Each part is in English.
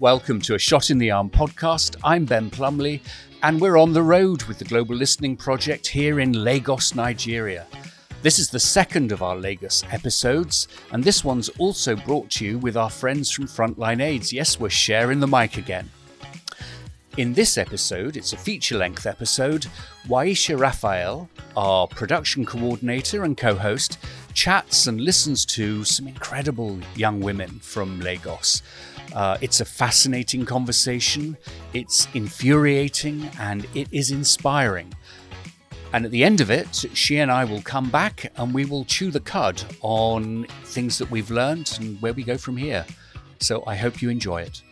Welcome to a Shot in the Arm podcast. I'm Ben Plumley, and we're on the road with the Global Listening Project here in Lagos, Nigeria. This is the second of our Lagos episodes, and this one's also brought to you with our friends from Frontline AIDS. Yes, we're sharing the mic again. In this episode, it's a feature length episode, Y-Isha Raphael, our production coordinator and co host, chats and listens to some incredible young women from Lagos. Uh, it's a fascinating conversation, it's infuriating, and it is inspiring. And at the end of it, she and I will come back and we will chew the cud on things that we've learned and where we go from here. So I hope you enjoy it.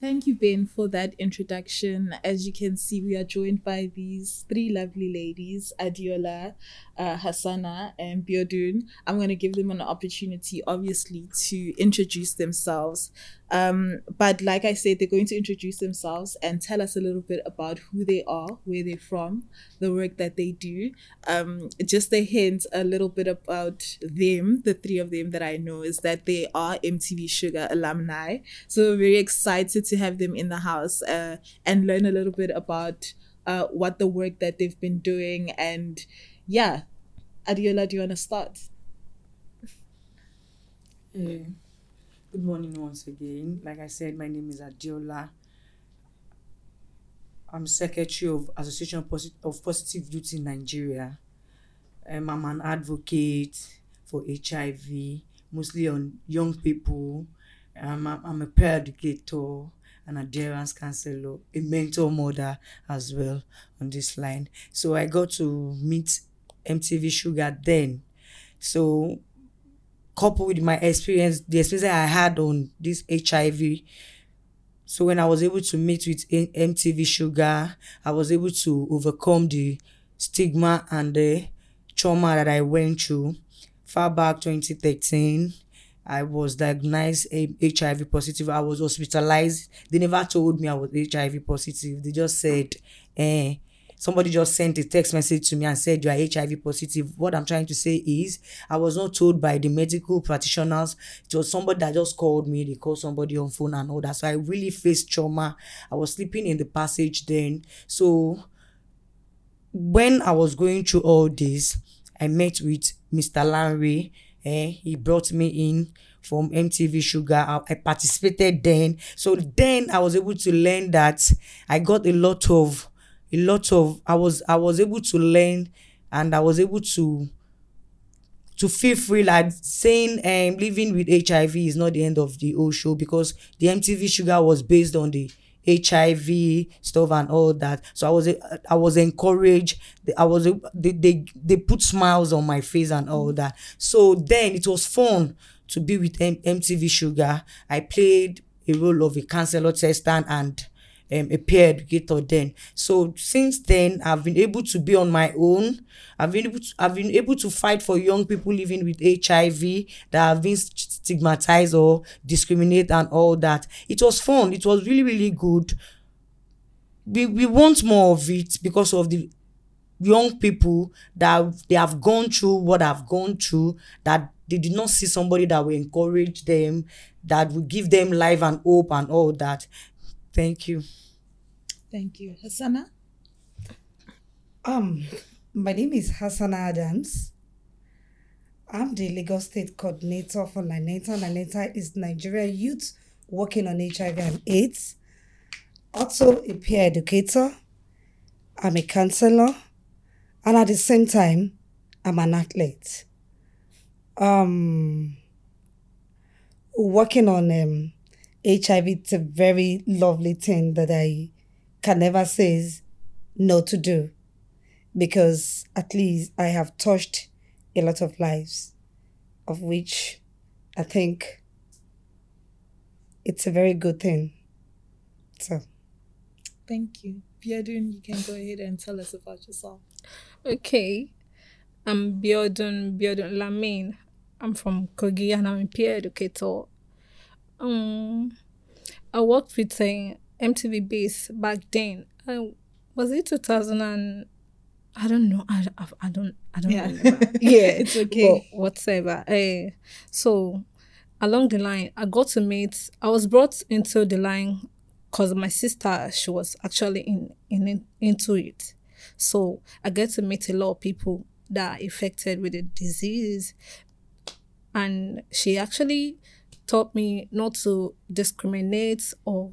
Thank you, Ben, for that introduction. As you can see, we are joined by these three lovely ladies, Adeola, uh, Hassana, and Biodun. I'm going to give them an opportunity, obviously, to introduce themselves. Um, but like I said, they're going to introduce themselves and tell us a little bit about who they are, where they're from, the work that they do. Um, just a hint, a little bit about them, the three of them that I know, is that they are MTV Shuga alumni. So we're very excited to have them in the house uh, and learn a little bit about uh, what the work that they've been doing. And yeah, Adeola, do you want to start? Yeah. Good morning once again. Like I said, my name is Adeola. I'm secretary of Association of, Posit- of Positive Youth in Nigeria. Um, I'm an advocate for HIV, mostly on young people. Um, I'm, I'm a peer educator, an adherence counselor, a mentor mother as well on this line. So I got to meet MTV Shuga then. So coupled with my experience, the experience I had on this HIV. So when I was able to meet with MTV Shuga, I was able to overcome the stigma and the trauma that I went through. Far back 2013, I was diagnosed HIV positive. I was hospitalized. They never told me I was HIV positive. They just said, eh, somebody just sent a text message to me and said you are hiv positive. What i'm trying to say is i was not told by the medical practitioners. It was somebody that just called me. They called somebody on phone and all that. So i really faced trauma. I was sleeping in the passage then. So when i was going through all this i met with mr larry eh, he brought me in from MTV Shuga. I, I participated then. So then I was able to learn that I got a lot of a lot of I was I was able to learn and I was able to to feel free like saying um living with HIV is not the end of the whole show because the MTV Shuga was based on the HIV stuff and all that. So I was I was encouraged. I was they they, they put smiles on my face and all that. So then it was fun to be with M- MTV Shuga. I played a role of a counselor tester and um, a peer educator then. So since then, I've been able to be on my own. I've been able to, I've been able to fight for young people living with HIV that have been stigmatized or discriminated and all that. It was fun. It was really really good. We we want more of it because of the young people that they have gone through what I've gone through that they did not see somebody that will encourage them that will give them life and hope and all that Thank you. Thank you. Hassana? Um, my name is Hassan Adams. I'm the Lagos State Coordinator for NANETA. NANETA is Nigeria Youth Working on HIV and AIDS. Also a peer educator. I'm a counselor. And at the same time, I'm an athlete. Um, working on um, HIV, it's a very lovely thing that I can never say no to do because at least I have touched a lot of lives, of which I think it's a very good thing. So, thank you. Biodun, you can go ahead and tell us about yourself. Okay. I'm Biodun Biodun Lamin. I'm from Kogi and I'm a peer educator. Um, I worked with a MTV base back then. I, was it 2000 and I don't know. I, I, I don't. I don't Yeah. remember. yeah, It's okay. But whatever. Eh, so along the line, I got to meet. I was brought into the line because my sister she was actually in, in into it. So I get to meet a lot of people that are affected with the disease, and she actually taught me not to discriminate or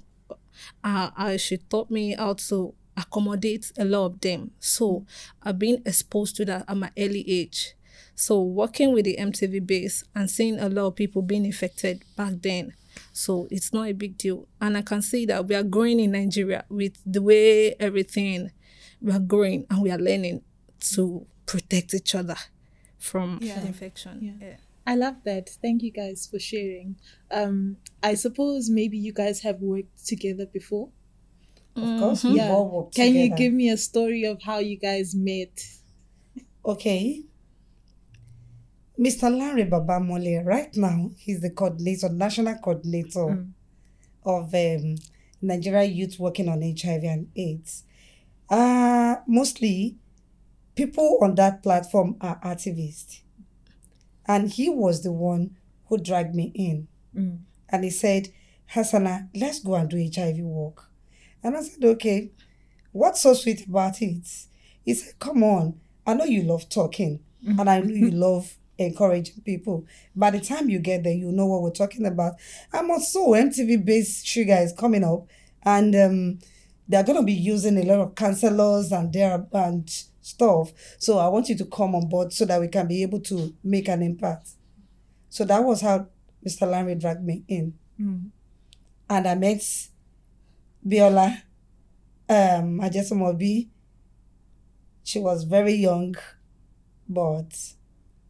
uh, she taught me how to accommodate a lot of them. So I've been exposed to that at my early age. So working with the MTV base and seeing a lot of people being affected back then. So it's not a big deal. And I can see that we are growing in Nigeria with the way everything we are growing and we are learning to protect each other from Yeah. infection. Yeah. Yeah. I love that. Thank you guys for sharing. Um, I suppose maybe you guys have worked together before. Of course, we Yeah. all work Can you give me a story of how you guys met? Okay. Mr. Larry Babamole, right now, he's the coordinator, national coordinator Mm. of um, Nigeria youth working on HIV and AIDS. Uh, mostly, people on that platform are activists. And he was the one who dragged me in. Mm. And he said, Hassana, let's go and do HIV work. And I said, okay. What's so sweet about it? He said, come on. I know you love talking and I know you love encouraging people. By the time you get there, you know what we're talking about. I'm also MTV based Shuga is coming up and um, they're going to be using a lot of counselors and their and stuff. So I want you to come on board so that we can be able to make an impact. So that was how Mr. Larry dragged me in Mm. and I met Biola um Ajetunmobi. She was very young, but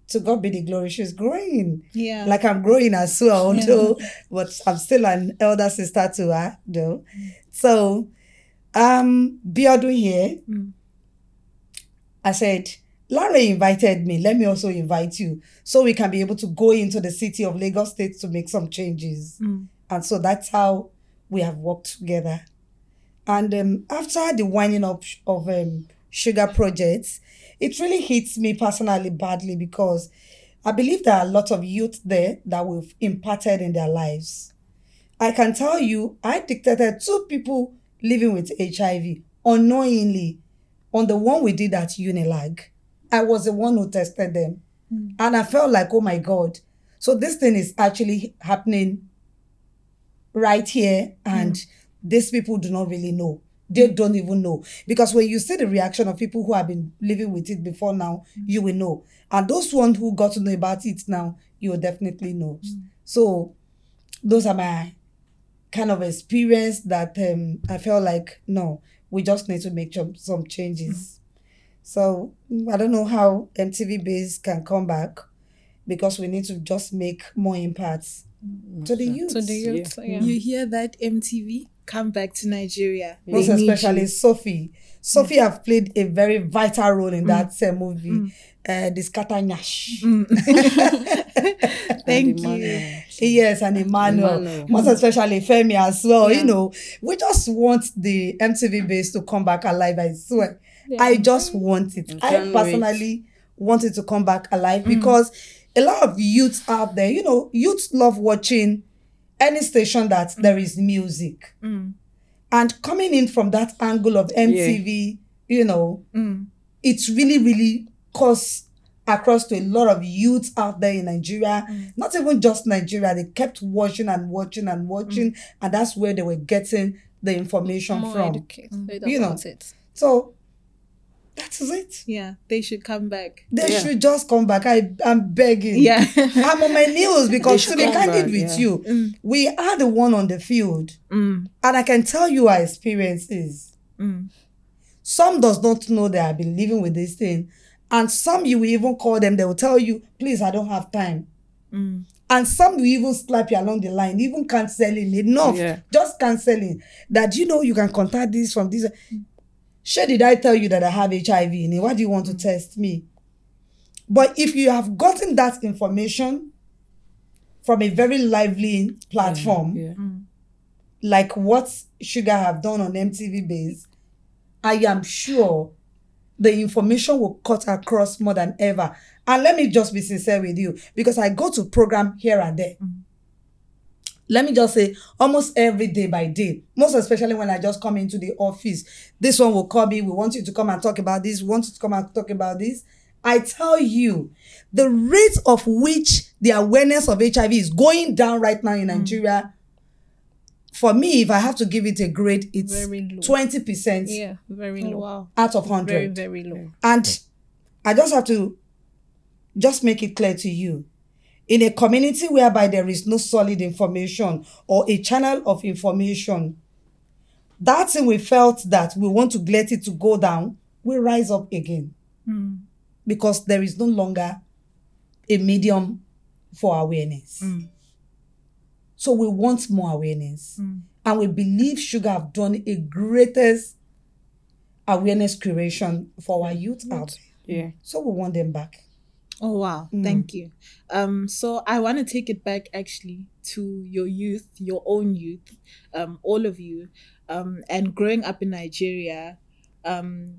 to God be the glory, she's growing. Yeah. Like I'm growing as well, although but I'm still an elder sister to her, though. So um Biodun here, Mm. I said, Larry invited me. Let me also invite you so we can be able to go into the city of Lagos State to make some changes. Mm. And so that's how we have worked together. And um, after the winding up of um, Shuga Projects, it really hits me personally badly because I believe there are a lot of youth there that we've impacted in their lives. I can tell you, I dictated two people living with HIV unknowingly on the one we did at Unilag. I was the one who tested them. Hmm. And I felt like, oh my God. So this thing is actually happening right here, and hmm. these people do not really know. They hmm. don't even know. Because when you see the reaction of people who have been living with it before now, you will know. And those ones who got to know about it now, you will definitely know. So those are my kind of experience that um, I felt like, no, we just need to make some, some changes. So mm, I don't know how MTV base can come back because we need to just make more impacts to the youth. To the youth, yeah. You hear that MTV? Come back to Nigeria. Most especially you. Sophie. Sophie have played a very vital role in that uh, movie, Mm. Uh, the Scatternash. Thank And you. Emmanuel. Yes, and Emmanuel. Emmanuel. Most especially Femi as well. Yeah. You know, we just want the MTV base to come back alive. I swear. I just want it. I personally want it to come back alive Mm. because a lot of youths out there, you know, youths love watching any station that there is music. Mm. And coming in from that angle of MTV, you know, Mm. it's really, really caused across to a lot of youths out there in Nigeria. Mm. Not even just Nigeria. They kept watching and watching and watching, and that's where they were getting the information More from. educated You know. about it. So that is it. Yeah, they should come back. They Yeah. should just come back. I, I'm begging. Yeah. I'm on my knees because to be candid with yeah. you, Mm. we are the one on the field. Mm. And I can tell you our experiences. is Mm. some does not know they have been living with this thing. And some you will even call them, they will tell you, please, I don't have time. Mm. And some will even slap you along the line, even canceling enough, Yeah. just canceling that you know you can contact this from this. Sure, did I tell you that I have HIV in it? Why do you want to test me? But if you have gotten that information from a very lively platform, Yeah. like what Shuga have done on MTV Base, I am sure the information will cut across more than ever. And let me just be sincere with you because I go to program here and there. Let me just say, almost every day by day, most especially when I just come into the office, this one will call me. We want you to come and talk about this. We want you to come and talk about this. I tell you, the rate of which the awareness of HIV is going down right now in Nigeria. For me, if I have to give it a grade, it's twenty percent Yeah, very Oh, low. wow. out of hundred. very very low. And I just have to just make it clear to you. In a community whereby there is no solid information or a channel of information, that thing we felt that we want to let it to go down will rise up again. Hmm. Because there is no longer a medium for awareness. Hmm. So we want more awareness. And we believe Shuga have done a greatest awareness creation for our youth out. Yeah. So we want them back. Oh wow, thank you. Um, so I want to take it back actually to your youth, your own youth, um, all of you, um, and growing up in Nigeria, um,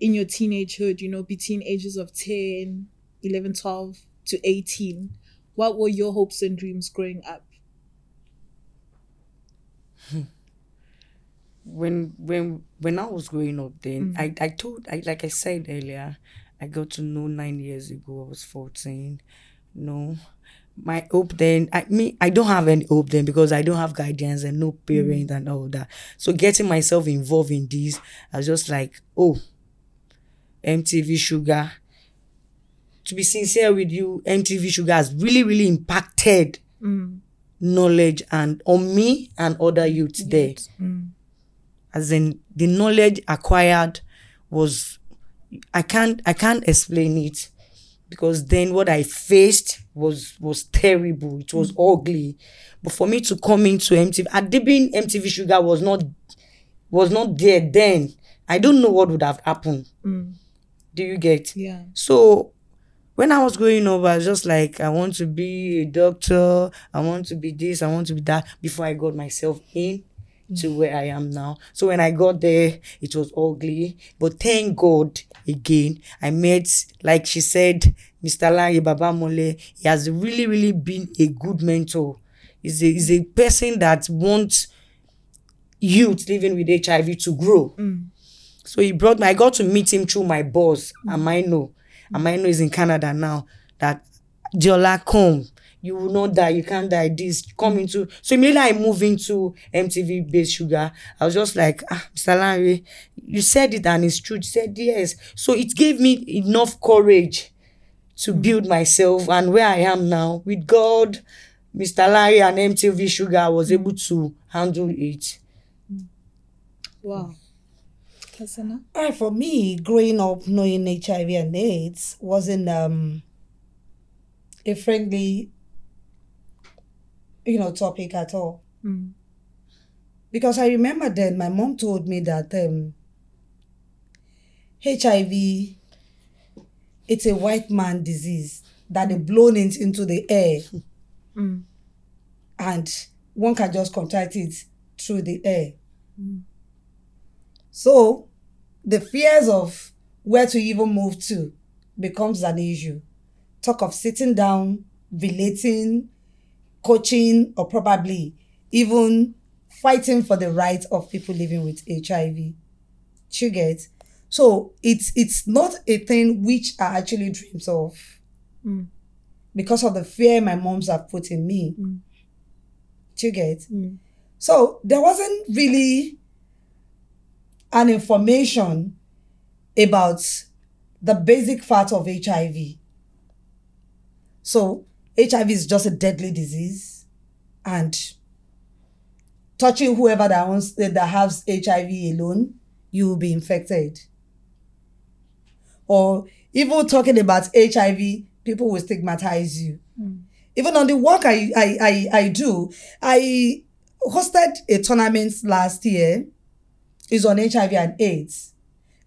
in your teenagehood, you know, between ages of 10, 11, 12 to 18, what were your hopes and dreams growing up? when when when I was growing up then mm. I, I told I like I said earlier, I got to know nine years ago, I was fourteen. No. My hope then I me I don't have any hope then because I don't have guidance and no mm. parent and all that. So getting myself involved in this, I was just like, oh, MTV Shuga. To be sincere with you, MTV Shuga has really, really impacted mm. Knowledge and on me and other youths there. Mm. As in the knowledge acquired was i can't i can't explain it because then what i faced was was terrible. It was mm. ugly. But for me to come into mtv adibin mtv Shuga was not was not there then. I don't know what would have happened. Mm. Do you get? Yeah. so when I was growing up, I was just like, I want to be a doctor. I want to be this. I want to be that. Before I got myself in to mm. where I am now. So when I got there, it was ugly. But thank God again, I met, like she said, Mr. Larry Babamole. He has really, really been a good mentor. He's a, he's a person that wants youth living with HIV to grow. Mm. So he brought me, I got to meet him through my boss, mm. Amaino. Amaino is in Canada now. That Jola, come. You will not die. You can't die. This come into. So immediately I move into MTV based sugar. I was just like, ah, Mr. Larry, you said it and it's true. He said yes. So it gave me enough courage to build myself and where I am now with God, Mr. Larry and MTV Sugar, I was able to handle it. Wow. Kasana? All right, for me, growing up knowing HIV and AIDS wasn't um, a friendly, you know, topic at all. Because I remember then my mom told me that um, HIV, it's a white man disease that they blown it into the air, and one can just contract it through the air. So the fears of where to even move to becomes an issue. Talk of sitting down, relating, coaching, or probably even fighting for the rights of people living with HIV. Do You get? So it's it's not a thing which I actually dreams of mm. because of the fear my moms have put in me. Mm. Do You get? Mm. So there wasn't really an information about the basic fact of HIV. So HIV is just a deadly disease, and touching whoever that wants that has HIV alone, you will be infected. Or even talking about HIV, people will stigmatize you. Hmm. Even on the work I, I I I do, I hosted a tournament last year is on HIV and AIDS.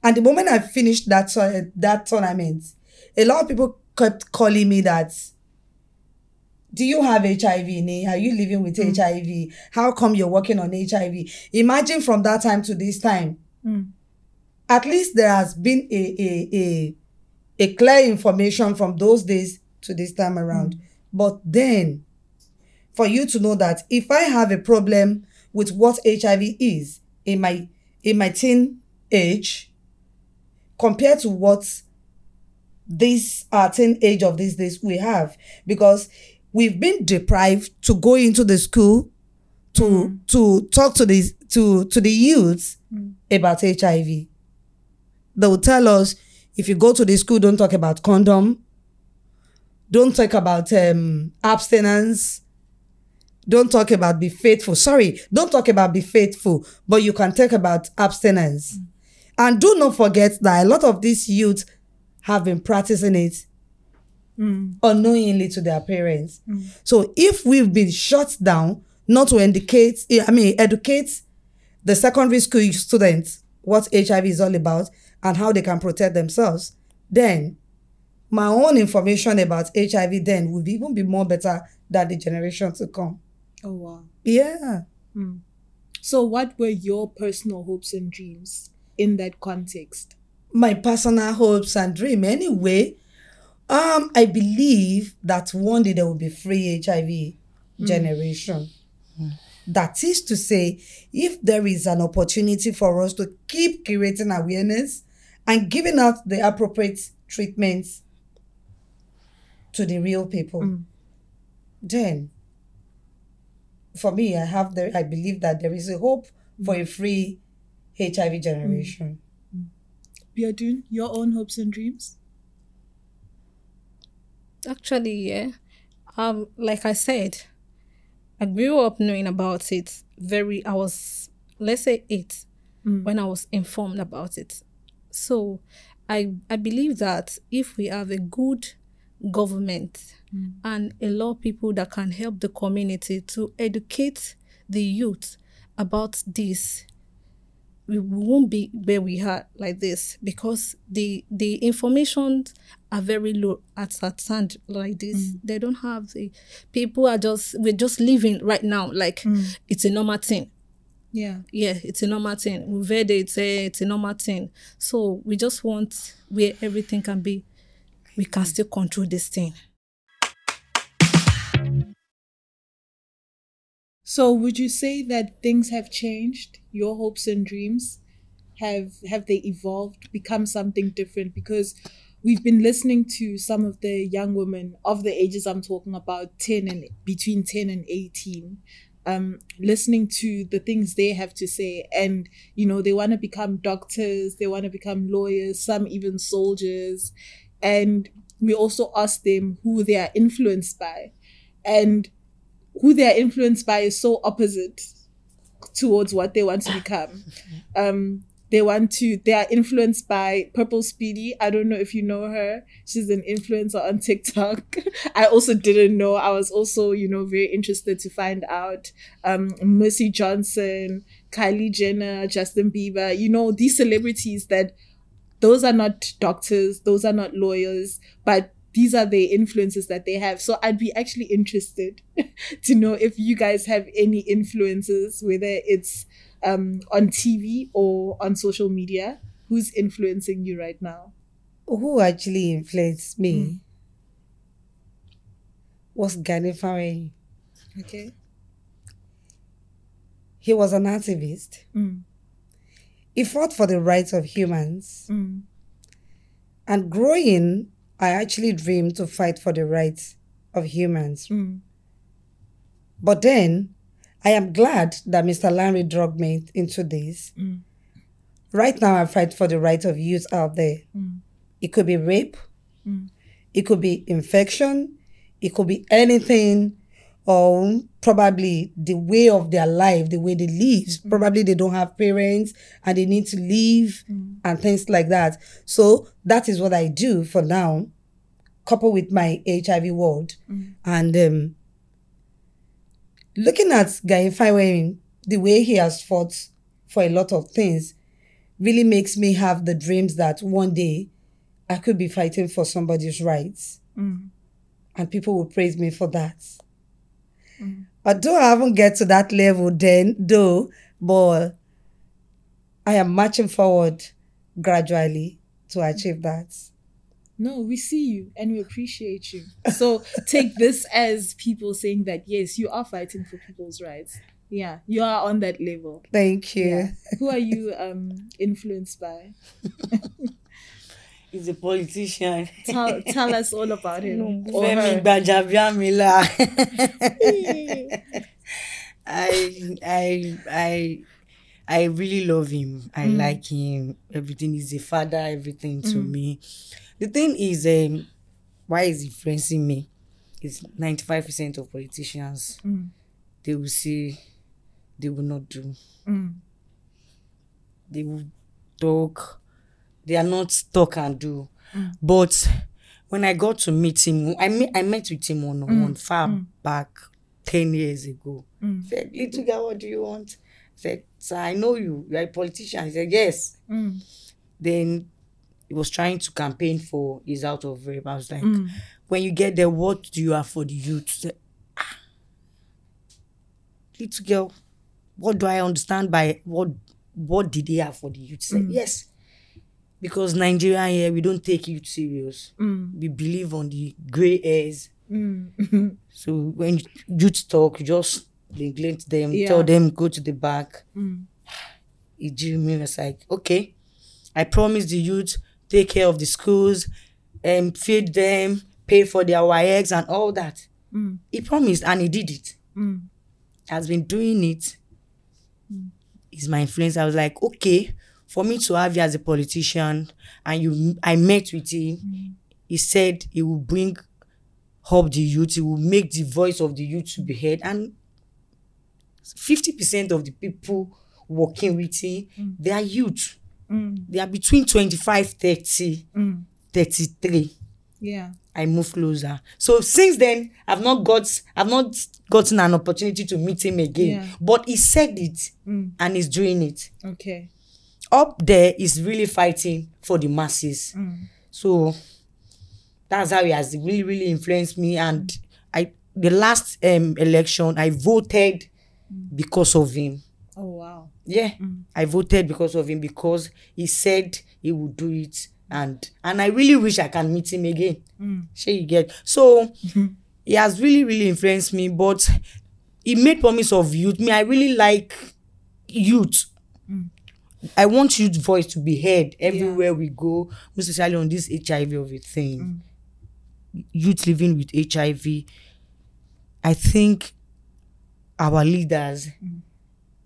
And the moment I finished that tour- that tournament, a lot of people kept calling me that. Do you have HIV? Ne? Are you living with mm. HIV? How come you're working on HIV? Imagine from that time to this time. Mm. at least there has been a a a, a clear information from those days to this time around. Mm. But then, for you to know that if I have a problem with what HIV is in my in my teen age, compared to what this uh, teen age of these days we have, because we've been deprived to go into the school to to talk to the to to the youths about HIV. They will tell us if you go to the school, don't talk about condom, don't talk about um, abstinence, don't talk about be faithful. Sorry, don't talk about be faithful, but you can talk about abstinence. Mm. And do not forget that a lot of these youths have been practicing it mm. unknowingly to their parents. Mm. So if we've been shut down not to indicate, eh, I mean, educate the secondary school students what HIV is all about and how they can protect themselves, then my own information about HIV then would even be more better than the generation to come. Oh wow. Yeah. Hmm. So what were your personal hopes and dreams in that context? my personal hopes and dream anyway um i believe that one day there will be free hiv hmm. generation hmm. that is to say if there is an opportunity for us to keep creating awareness and giving out the appropriate treatments to the real people then for me i have the i believe that there is a hope for a mm. free hiv generation mm. Biodun, your own hopes and dreams? Actually, yeah. Um, like I said, I grew up knowing about it. Very, I was let's say eight mm. when I was informed about it. So, I I believe that if we have a good government Mm. and a lot of people that can help the community to educate the youth about this we won't be where we are like this because the the information are very low at at hand like this. Mm. They don't have the people are just we're just living right now like mm. it's a normal thing. Yeah. Yeah, it's a normal thing. We've heard it say it's a normal thing. So we just want where everything can be. We can still control this thing. So would you say that things have changed? Your hopes and dreams have have they evolved, become something different? Because we've been listening to some of the young women of the ages I'm talking about, ten and between ten and eighteen, um, listening to the things they have to say, and you know they want to become doctors, they want to become lawyers, some even soldiers, and we also ask them who they are influenced by, and who they are influenced by is so opposite towards what they want to become. Um, they want to, they are influenced by Purple Speedy. I don't know if you know her. She's an influencer on TikTok. I also didn't know. I was also, you know, very interested to find out. Um, Mercy Johnson, Kylie Jenner, Justin Bieber, you know, these celebrities that those are not doctors, those are not lawyers, but these are the influences that they have. So I'd be actually interested to know if you guys have any influences, whether it's um, on TV or on social media. Who's influencing you right now? who actually influenced me was Gani Fawe. Okay. He was an activist. Mm. He fought for the rights of humans. Mm. And growing, I actually dreamed to fight for the rights of humans. Mm. But then, I am glad that Mr. Larry drugged me into this. Mm. Right now, I fight for the rights of youth out there. Mm. It could be rape, Mm. it could be infection, it could be anything, or probably the way of their life, the way they live. Probably they don't have parents and they need to leave and things like that. So that is what I do for now, coupled with my HIV world. And um, looking at Guy Fawe, the way he has fought for a lot of things, really makes me have the dreams that one day I could be fighting for somebody's rights. Mm. And people will praise me for that. Although I haven't get to that level then, though, but I am marching forward gradually to achieve that. No, we see you and we appreciate you. So take this as people saying that yes, you are fighting for people's rights. Yeah, you are on that level. Thank you. Yeah. Who are you um influenced by? He's a politician. Tell tell us all about him. or Femi her. Gbajabiamila. I I I I really love him. I Mm. like him. Everything. He's a father. Everything to me. The thing is, um, why is influencing me? Is ninety five percent of politicians Mm. they will say they will not do. Mm. They will talk. They are not talk and do. Mm. But when I got to meet him, I met I met with him on one far back ten years ago. Mm. He said, Little girl, what do you want? I said, Sir, I know you. You're a politician. He said, Yes. Mm. Then he was trying to campaign for his out of rape. I was like, Mm. when you get there, what do you have for the youth? He said, "Ah, little girl, what do I understand by what what did they have for the youth? He said, Yes. Because Nigeria here, we don't take youth serious. Mm. We believe on the grey hairs. Mm. So when youth talk, just neglect them, Yeah. tell them go to the back. Mm. It me was like, okay, I promise the youth take care of the schools, and feed them, pay for their YX and all that. Mm. He promised and he did it. Mm. Has been doing it. Is my influence. I was like, okay, for me to have you as a politician, and you, I met with him. He said he will bring up the youth. He will make the voice of the youth to be heard. And fifty percent of the people working with him, they are youth. Mm. They are between 25, 30, Mm. 33. Yeah. I move closer. So since then, I've not got I've not gotten an opportunity to meet him again. Yeah. But he said it Mm. and he's doing it. Okay. Up there is really fighting for the masses. Mm. So that's how he has really, really influenced me. And I the last um election I voted because of him. Oh wow. Yeah, I voted because of him because he said he would do it, and and I really wish I can meet him again. Mm. Sure, you get so he has really really influenced me, but he made promise of youth. Me, I really like youth. I want youth voice to be heard everywhere we go, most especially on this HIV of a thing. Youth living with HIV. I think our leaders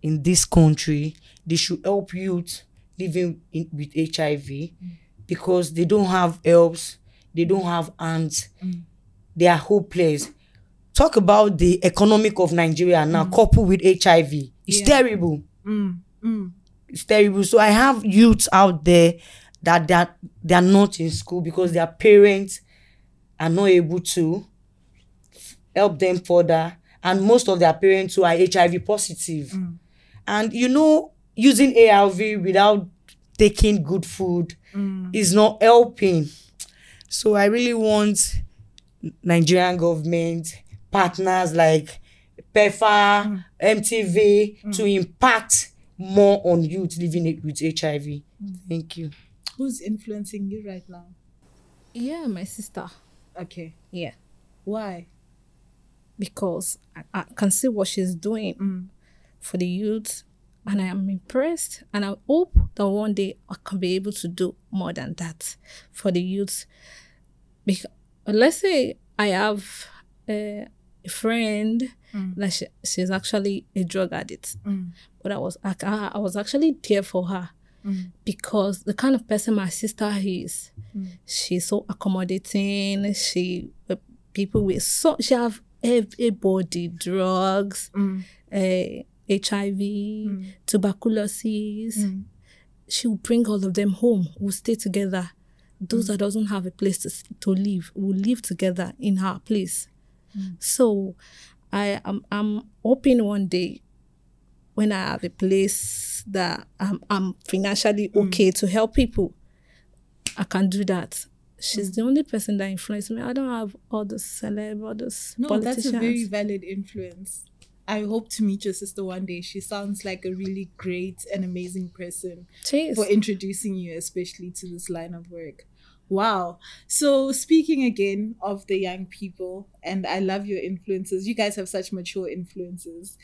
in this country they should help youth living in, with hiv because they don't have helps they don't have hands they are hopeless talk about the economic of nigeria now coupled with hiv it's Yeah. terrible Mm. Mm. It's terrible. So i have youths out there that they are, they are not in school because their parents are not able to help them further. And most of their parents who are hiv positive. Mm. And you know using arv without taking good food mm. is not helping. So i really want nigerian government partners like PEPFAR mtv mm. to impact more on youth living it with hiv thank you Who's influencing you right now? Yeah, my sister. Okay. Yeah. Why? Because I, I can see what she's doing Mm. for the youth and I am impressed and I hope that one day I can be able to do more than that for the youth. Because let's say I have uh, a friend that she, she's actually a drug addict, Mm. But I was I, I was actually there for her mm. because the kind of person my sister is, mm. she's so accommodating. She people with so she have everybody drugs, Mm. Eh, uh, HIV, mm. tuberculosis. She will bring all of them home. We'll stay together. Those that doesn't have a place to, to live will live together in her place. So I am I'm hoping one day when I have a place that I'm, I'm financially mm. okay to help people, I can do that. She's mm. the only person that influenced me. I don't have all the celeb, all those No, politicians. that's a very valid influence. I hope to meet your sister one day. She sounds like a really great and amazing person for introducing you, especially to this line of work. Wow. So, speaking again of the young people, and I love your influences, you guys have such mature influences.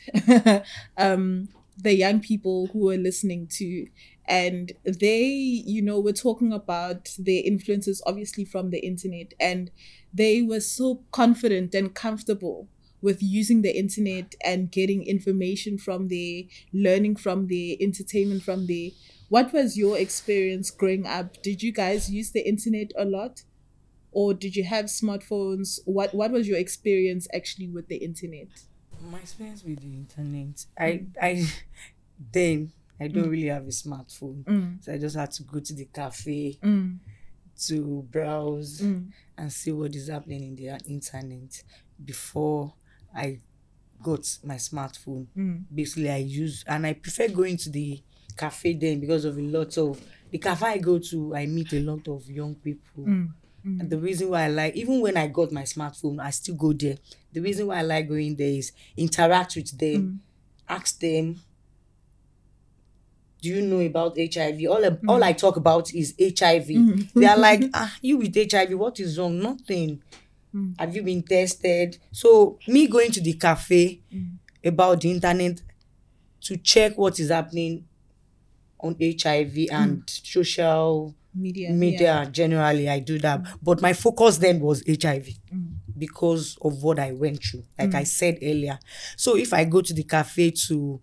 um, the young people who are listening to, and they, you know, were talking about their influences obviously from the internet, and they were so confident and comfortable with using the internet and getting information from there, learning from there, entertainment from there. What was your experience growing up? Did you guys use the internet a lot? Or did you have smartphones? What what was your experience actually with the internet? my experience with the internet i i then i don't really have a smartphone Mm, so i just had to go to the cafe mm, to browse mm, and see what is happening in the internet before i got my smartphone mm, basically i use and i prefer going to the cafe then because of a lot of the cafe i go to i meet a lot of young people mm, and the reason why I like, even when I got my smartphone, I still go there. The reason why I like going there is interact with them, ask them, do you know about HIV? All, I- all I talk about is HIV. They are like, ah, you with HIV, what is wrong? Nothing. Mm. Have you been tested? So, me going to the cafe about the internet to check what is happening on HIV and social media. media generally i do that. But my focus then was hiv Mm. because of what i went through like i said earlier. So if i go to the cafe to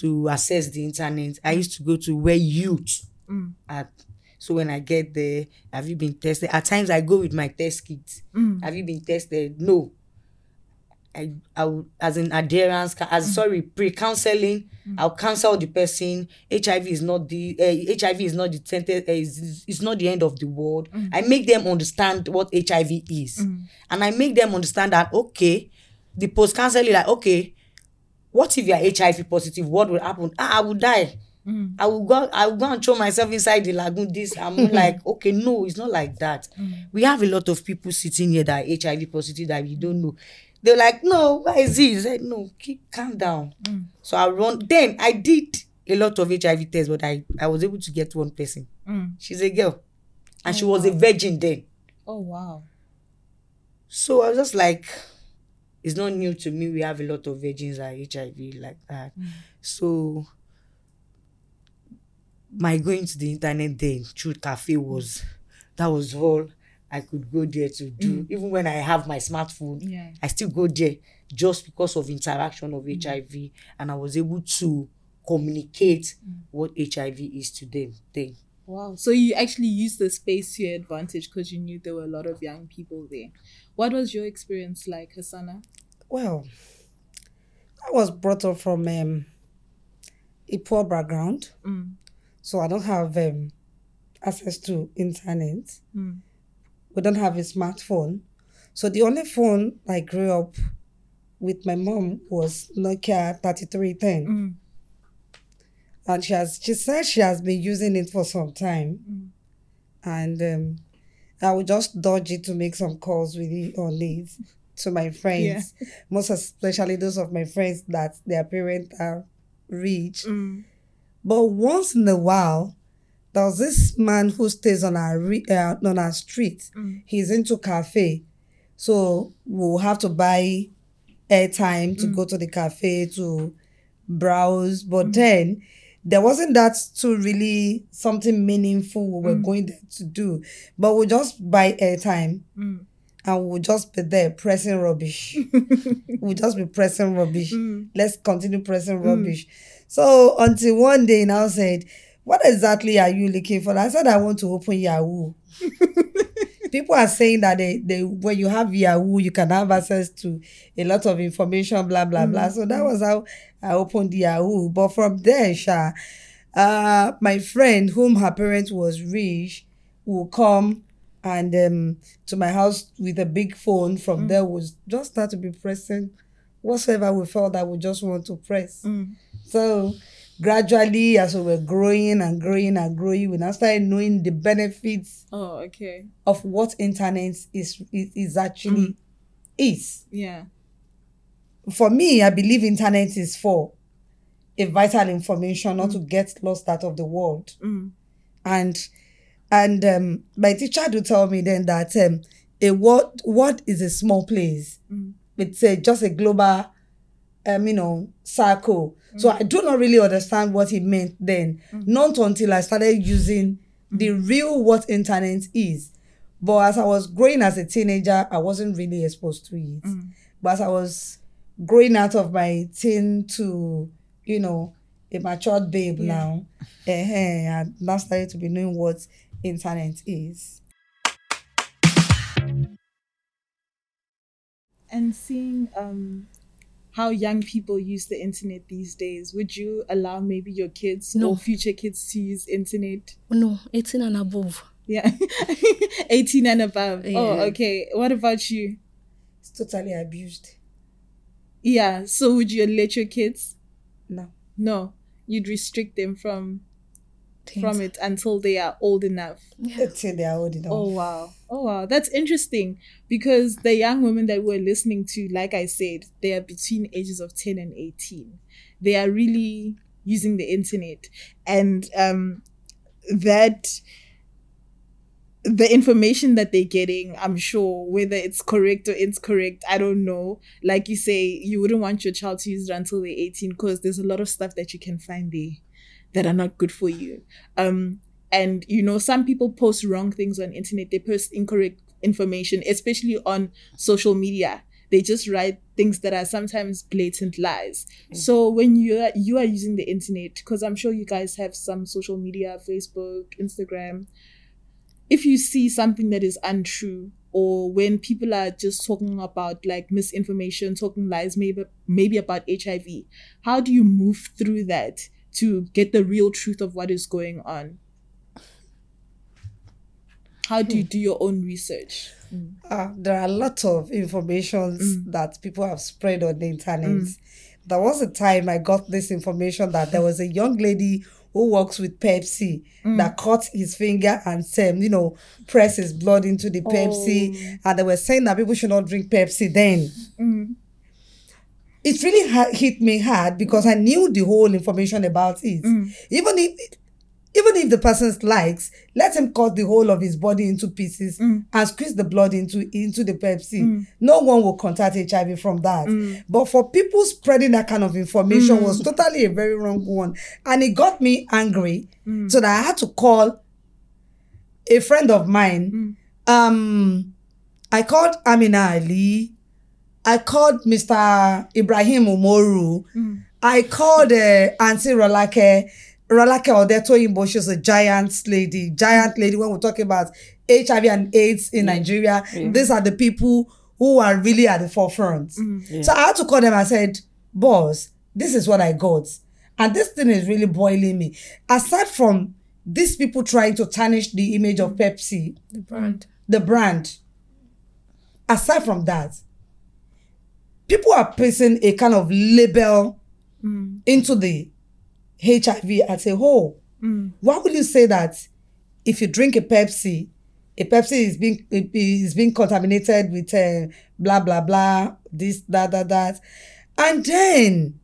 to access the internet i used to go to where youth Mm. at so when i get there have you been tested? At times i go with my test kit Mm. have you been tested? No I, I as in adherence, as sorry, pre-counseling, I'll counsel the person. HIV is not the uh, HIV is not the sentence, uh, is, is not the end of the world. I make them understand what HIV is, and I make them understand that okay, the post-counseling like okay, what if you are HIV positive? What will happen? Ah, I will die. Mm. I will go. I will go and throw myself inside the lagoon. This I'm like, okay, no, it's not like that. We have a lot of people sitting here that are HIV positive that we don't know. They're like, no, why is he? I said, no, keep calm down. So I run. Then I did a lot of HIV tests, but I I was able to get one person. Mm. She's a girl, and she was a virgin then. Oh wow. So I was just like, it's not new to me. We have a lot of virgins are HIV like that. So my going to the internet then through cafe was that was all I could go there to do. Even when I have my smartphone, Yeah. I still go there just because of interaction of HIV, and I was able to communicate what HIV is to them. Then Wow. So you actually used the space to your advantage because you knew there were a lot of young people there. What was your experience like, Hassana? Well, I was brought up from um, a poor background, Mm. so I don't have um, access to internet. We don't have a smartphone, so the only phone I grew up with my mom was Nokia thirty three ten, Mm. and she has she said she has been using it for some time, Mm. and um, I would just dodge it to make some calls with it on it to my friends, most especially those of my friends that their parents are rich. Mm. But once in a while, there was this man who stays on our re- uh, on our street. Mm. He's into cafe, so we'll have to buy airtime to go to the cafe to browse. But then there wasn't that too really something meaningful we were going there to do. But we'll just buy airtime Mm. and we'll just be there pressing rubbish. we'll just be pressing rubbish. Mm. Let's continue pressing rubbish. So until one day now said, What exactly are you looking for? I said I want to open Yahoo. People are saying that they, they when you have Yahoo, you can have access to a lot of information, blah blah blah. So that was how I opened Yahoo. But from there, Sha, uh, my friend, whom her parents was rich, will come and um to my house with a big phone. From there, was just start to be pressing whatsoever we felt that we just want to press. Mm. So gradually, as we were growing and growing and growing, we now started knowing the benefits Oh, okay. of what internet is is, is actually is. Yeah. for me, I believe internet is for a vital information, not to get lost out of the world. And and um, my teacher would tell me then that um, a word word is a small place. It's a, just a global, um, you know, circle. So I do not really understand what he meant then. Not until I started using the real what internet is. But as I was growing as a teenager, I wasn't really exposed to it. But as I was growing out of my teen to, you know, a matured babe now, eh, I now started to be knowing what internet is. And seeing um how young people use the internet these days, would you allow maybe your kids No. or future kids to use internet? No, 18 and above. Yeah. 18 and above. Oh, okay. What about you? It's totally abused. Yeah. So would you let your kids? No. No. You'd restrict them from Things. from it until they are old enough. Let's they are old enough. Oh wow. Oh wow. That's interesting because the young women that we're listening to, like I said, they are between ages of 10 and 18. They are really using the internet and um that the information that they're getting, I'm sure, whether it's correct or incorrect, I don't know. Like you say, you wouldn't want your child to use it until they're 18 because there's a lot of stuff that you can find there that are not good for you. Um, and you know, some people post wrong things on internet. They post incorrect information, especially on social media. They just write things that are sometimes blatant lies. Mm. So when you are you are using the internet, because I'm sure you guys have some social media, Facebook, Instagram. If you see something that is untrue, or when people are just talking about like misinformation, talking lies, maybe maybe about HIV, how do you move through that to get the real truth of what is going on? How do you hmm. do your own research? Uh, there are a lot of informations hmm. that people have spread on the internet. There was a time I got this information that there was a young lady who works with Pepsi that cut his finger and um, you know press his blood into the Pepsi, oh. and they were saying that people should not drink Pepsi then. It really ha- hit me hard because I knew the whole information about it. Even if even if the person likes, let him cut the whole of his body into pieces mm. and squeeze the blood into into the Pepsi. Mm. No one will contact HIV from that. Mm. But for people spreading that kind of information was totally a very wrong one, and it got me angry. So that I had to call a friend of mine. Um, I called Amina Ali. I called Mr. Ibrahim Umoru. I called uh, Auntie Rolake. Rolake Odetoyinbo, she's a giant lady, giant lady. When we're talking about HIV and AIDS in Nigeria, these are the people who are really at the forefront. Mm-hmm. So I had to call them. I said, boss, this is what I got. And this thing is really boiling me. Aside from these people trying to tarnish the image of Pepsi, The brand. the brand, aside from that, people are placing a kind of label mm. into the HIV as a whole. Why would you say that if you drink a Pepsi, a Pepsi is being is being contaminated with uh, blah blah blah, this that that that, and then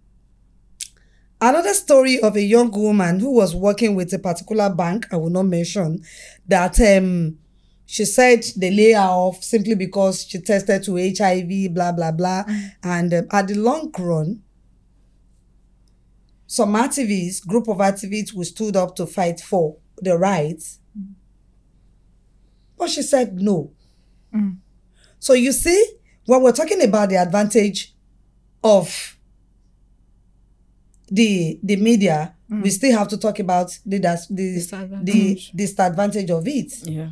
another story of a young woman who was working with a particular bank I will not mention that um she said they lay her off simply because she tested to HIV, blah blah blah, and um, at the long run, some activists, group of activists, who stood up to fight for the rights, but she said no. Mm. So you see, when we're talking about the advantage of the the media, mm. we still have to talk about the the the Disadvantage. disadvantage of it Yeah.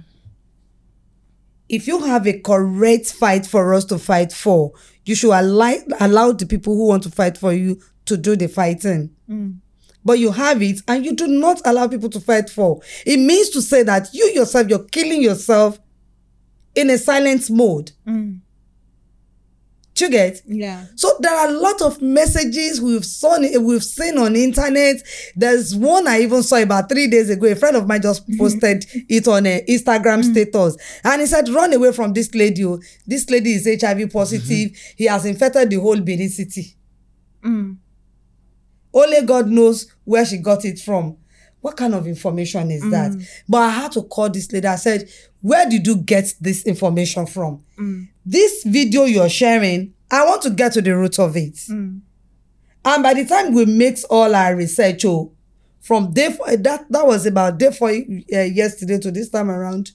if you have a correct fight for us to fight for, you should allow, allow the people who want to fight for you to do the fighting. Mm. But you have it and you do not allow people to fight for. It means to say that you yourself, you're killing yourself in a silent mode. Mm. Do you get? Yeah. So there are a lot of messages we've seen we've seen on internet. There's one I even saw about three days ago. A friend of mine just posted it on a Instagram mm. status, and he said, "Run away from this lady. oh. This lady is HIV positive. Mm-hmm. He has infected the whole Benin city. Mm. Only God knows where she got it from." What kind of information is that? Mm. But I had to call this lady. I said, Where did you get this information from? Mm. This video you're sharing, I want to get to the root of it. Mm. And by the time we mix all our research, oh, from day four, that that was about day four uh, yesterday to this time around,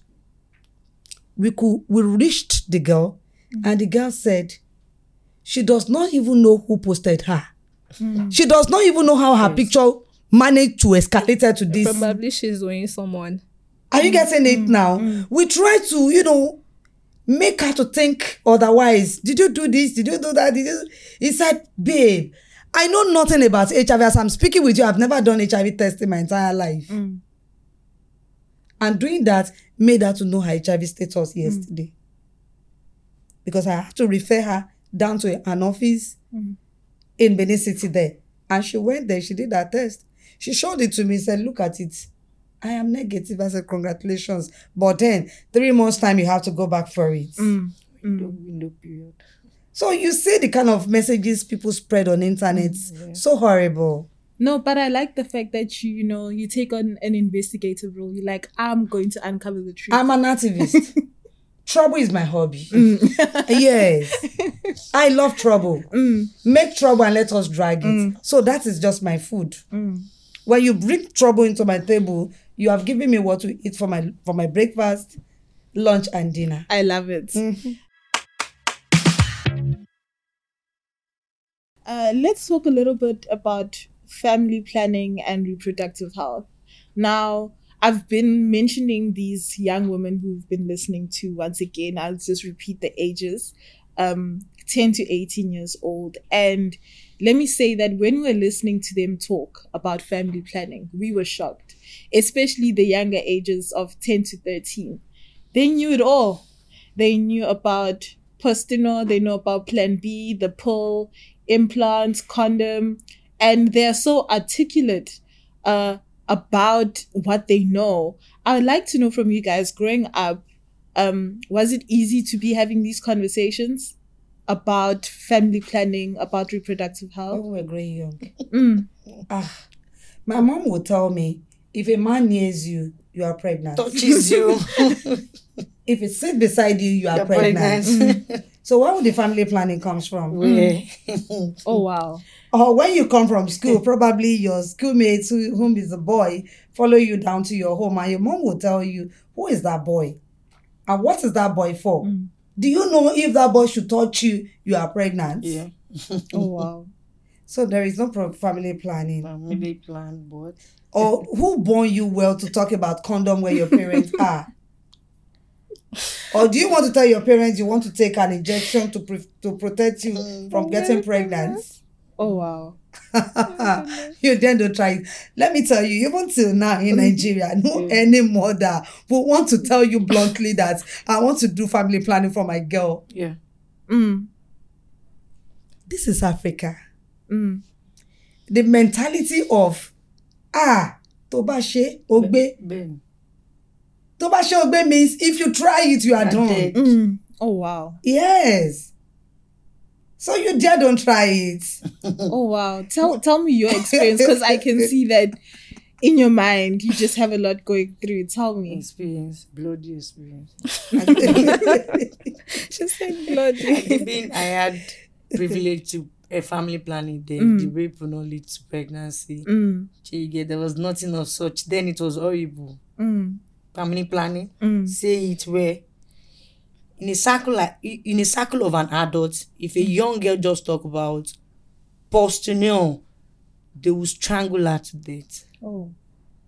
we could we reached the girl, and the girl said she does not even know who posted her. Mm. She does not even know how her picture managed to escalate her to this. Probably she's doing someone. Are you mm. getting it mm. now? We try to, you know, make her to think otherwise. Did you do this? Did you do that? Did you? He said, babe, I know nothing about HIV. As I'm speaking with you, I've never done HIV test in my entire life. And doing that made her to know her HIV status yesterday. Because I had to refer her down to an office in Benin City there. And she went there, she did her test. She showed it to me, said, Look at it. I am negative. I said, Congratulations. But then, three months' time, you have to go back for it. Mm, window, mm. window period. So you see the kind of messages people spread on internet. Mm, so horrible. No, but I like the fact that you, you know, you take on an investigative role. You're like, I'm going to uncover the truth. I'm an activist. trouble is my hobby. yes. I love trouble. Make trouble and let us drag it. So that is just my food. When you bring trouble into my table, you have given me what to eat for my for my breakfast, lunch, and dinner. I love it. Mm-hmm. Uh, let's talk a little bit about family planning and reproductive health. Now, I've been mentioning these young women who've been listening to once again. I'll just repeat the ages um, 10 to 18 years old. And let me say that when we were listening to them talk about family planning, we were shocked, especially the younger ages of 10 to 13. They knew it all. They knew about Postinor, they know about Plan B, the pill, implants, condom, and they're so articulate uh, about what they know. I would like to know from you guys growing up, um, was it easy to be having these conversations about family planning, about reproductive When health? we were growing young. Mm. Ah, my mom would tell me if a man nears you, you are pregnant. Touches you. If it sits beside you, you are You're pregnant. pregnant. So where would the family planning comes from? Where? Oh wow. Or when you come from school, probably your schoolmates, who, whom is a boy, follow you down to your home, and your mom will tell you, Who is that boy? And what is that boy for? Do you know if that boy should touch you, you are pregnant? Yeah. Oh wow. So there is no pro- family planning. Family plan, but Or who born you well to talk about condom where your parents are? Or do you want to tell your parents you want to take an injection to pre- to protect you mm. from getting pregnant? Oh wow. you then don't try it. Let me tell you, even till now in Nigeria, no any mother will want to tell you bluntly that I want to do family planning for my girl. yeah. Mm. This is Africa. Mm. The mentality of ah, tó bá ṣe ó gbé. Tó bá ṣe ó gbé means if you try it, you are You're done. dead. Mm. Oh wow. Yes. So you dare don't try it. Oh wow. Tell tell me your experience because I can see that in your mind you just have a lot going through. Tell me. Experience, bloody experience. She said bloody. Being I had privilege to a family planning, day, then the rape will not lead to pregnancy. Mm. There was nothing of such. Then it was horrible. Mm. Family planning, Mm. say it where in a circle like in a circle of an adult, if a young girl just talk about postunion, they will strangle her to death. Oh.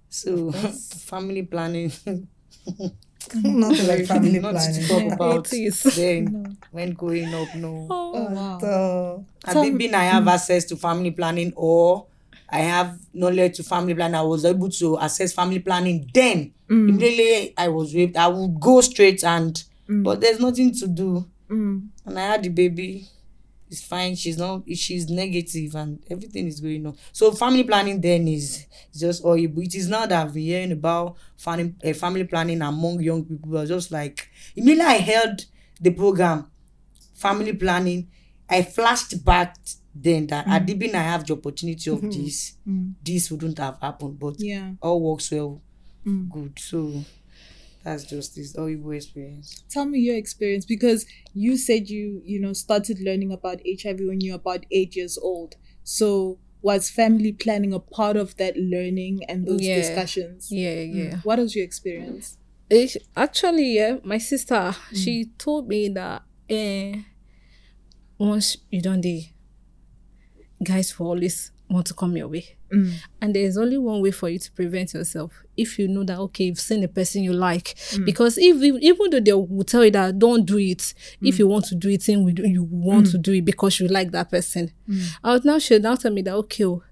So family planning, Nothing like family not planning. to talk about It is. then when growing up, no. Oh wow. So, I think being I have access to family planning or I have knowledge to family planning, I was able to access family planning. Then immediately I was raped, I would go straight and but there's nothing to do. Mm. And I had the baby. it's fine. She's not. She's negative, and everything is going on. So family planning then is just oh, it is now that been hearing about family uh, family planning among young people. I just like immediately I heard the program, family planning. I flashed back then that mm. Adibin I have the opportunity of mm-hmm. this, mm. this wouldn't have happened. But yeah, all works well, mm. good. So that's just this Oyibo experience. Tell me your experience because you said you you know started learning about HIV when you were about eight years old. So was family planning a part of that learning and those Yeah. discussions? Yeah, yeah. What was your experience? It, actually, yeah, my sister, she told me that eh, once you don't dey, guys will always want to come your way. Mm. And there is only one way for you to prevent yourself. If you know that okay, you've seen a person you like, mm. because if even though they will tell you that don't do it, if mm. you want to do it, then we do, you want to do it because you like that person. I would now she would now tell me that okay, oh,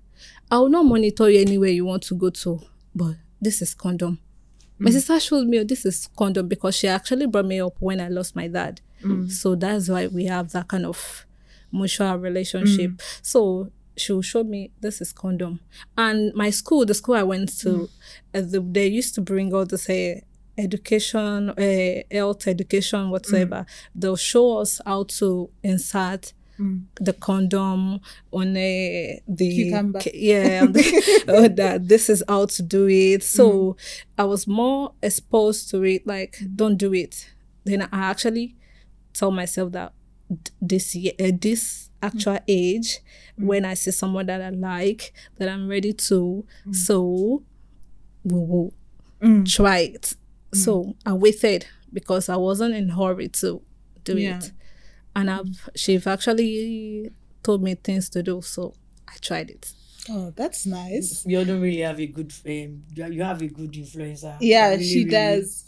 I will not monitor you anywhere you want to go to, but this is condom. My sister showed me oh, this is condom because she actually brought me up when I lost my dad. So that's why we have that kind of mutual relationship. So she will show me this is condom. And my school, the school I went to, uh, the, they used to bring all this uh, education, uh, health education, whatever. They'll show us how to insert the condom on uh, the Cucumber. yeah the- uh, that this is how to do it so i was more exposed to it like don't do it then i actually tell myself that this ye- uh, this actual mm. age mm. when i see someone that i like that i'm ready to mm. so we will try it so i waited because i wasn't in hurry to do Yeah. it and I've she've actually told me things to do, so I tried it. Oh, that's nice. You don't really have a good um, you you have a good influencer. Yeah, Really, she really. does.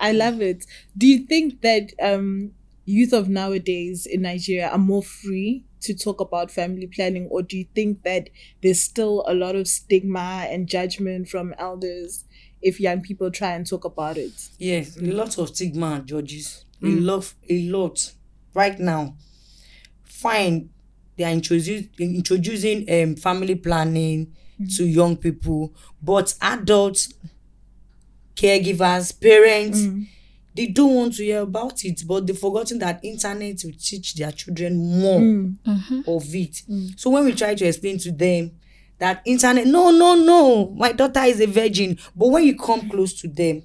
I love it. Do you think that um youth of nowadays in Nigeria are more free to talk about family planning or do you think that there's still a lot of stigma and judgment from elders if young people try and talk about it? Yes, a lot of stigma and judges. A mm. lot, a lot. Right now, fine. They are introducing introducing um family planning mm. to young people, but adults, caregivers, parents, mm. They don't want to hear about it. But they've forgotten that internet will teach their children more of it. So when we try to explain to them that internet, no, no, no, my daughter is a virgin. But when you come close to them,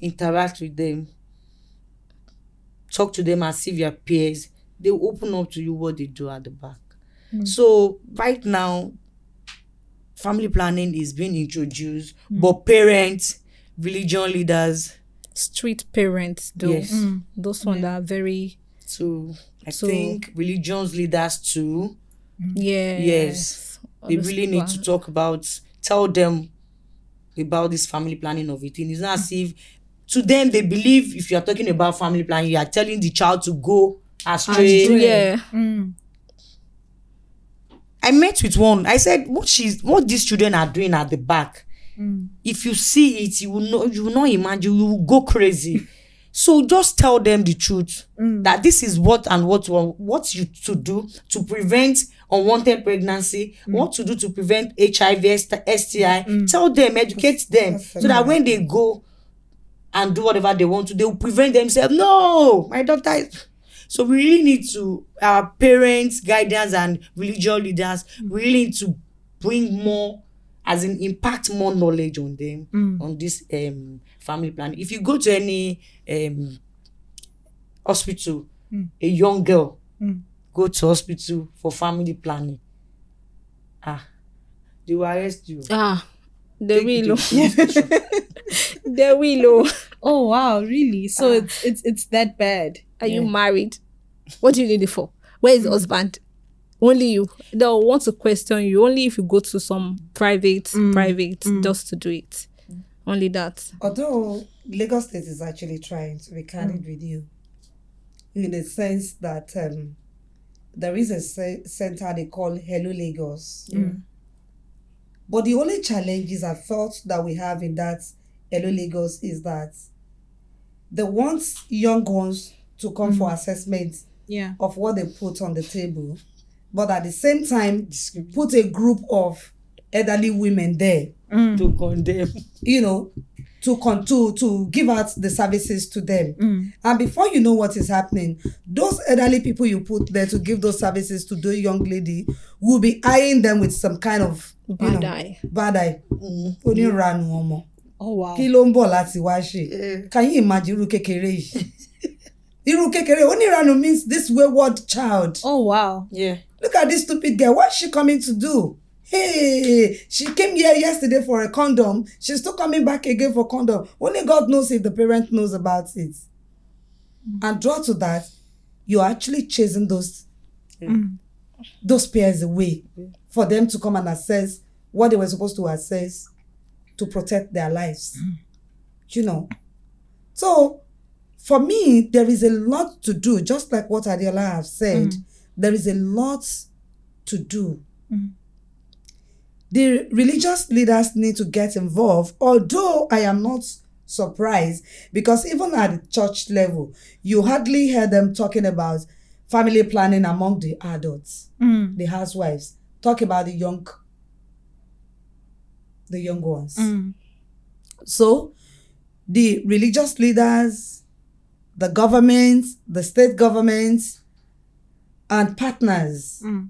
interact with them, talk to them as if you're peers, they will open up to you what they do at the back. So right now, family planning is being introduced, but parents, religion leaders, Street parents, though, Yes. Mm. those ones that are very so I So- think religions leaders too. yeah. Yes, all they really people need to talk about, tell them about this family planning of it. And it's not as if to them they believe if you are talking about family planning, you are telling the child to go astray. Mm. Yeah, mm. I met with one. I said, "What she's what these children are doing at the back. If you see it, you will not you will not imagine. You will go crazy. so just tell them the truth that this is what and what what you to do to prevent unwanted pregnancy. What to do to prevent HIV, STI. Tell them, educate them, so that when they go and do whatever they want to, they will prevent themselves. No, my daughter is. So we really need to our parents, guidance, and religious leaders we really need to bring more, as in impact more knowledge on them on this um family planning. If you go to any um hospital, a young girl go to hospital for family planning. Ah, they will arrest you. ah, they Take will, oh. the police they will. oh. Oh wow, really? So it's it's it's that bad. Are you married? What do you need it for? Where is the husband? Only you. They'll want to question you only if you go to some private, mm, private, mm. just to do it. Only that. Although Lagos State is actually trying to be candid mm. with you, in the sense that um, there is a ce- center they call Hello Lagos. But the only challenges I felt that we have in that Hello Lagos is that they want young ones to come for assessment Yeah. of what they put on the table, but at the same time, put a group of elderly women there, to condemn. you know, to con- to to give out the services to them. Mm. And before you know what is happening, those elderly people you put there to give those services to the young lady will be eyeing them with some kind of you Bad know, eye. Bad eye. Oníranu ọmọ. Oh wow. Kí ló ń bọ̀ láti wá ṣe? Can you imagine irú kékeré yìí? Irú kékeré oníranu means this wayward child. Oh wow. Yeah. Look at this stupid girl. What is she coming to do? Hey, she came here yesterday for a condom. She's still coming back again for condom. Only God knows if the parent knows about it. Mm. And draw to that, you're actually chasing those mm. those peers away for them to come and assess what they were supposed to assess to protect their lives. Mm. You know. So for me, there is a lot to do, just like what Adeola have said. There is a lot to do. The religious leaders need to get involved, although I am not surprised because even at the church level, you hardly hear them talking about family planning among the adults, Mm. the housewives. Talk about the young, the young ones. Mm. So, the religious leaders, the government, the state governments, and partners Mm.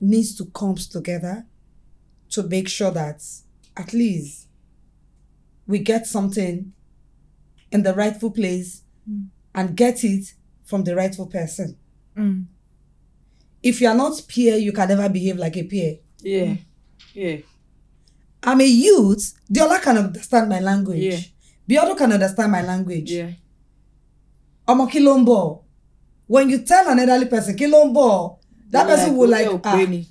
needs to come together to make sure that at least we get something in the rightful place and get it from the rightful person. Mm. If you are not peer, you can never behave like a peer. Yeah. Yeah. I'm a youth. Diola can understand my language. Yeah. Biodo can understand my language. Yeah. ọmọ kí ló ń bọ̀ when you tell an elderly person kí ló ń bọ̀ that They're person will like "Oye, ah Ògbéni." Are you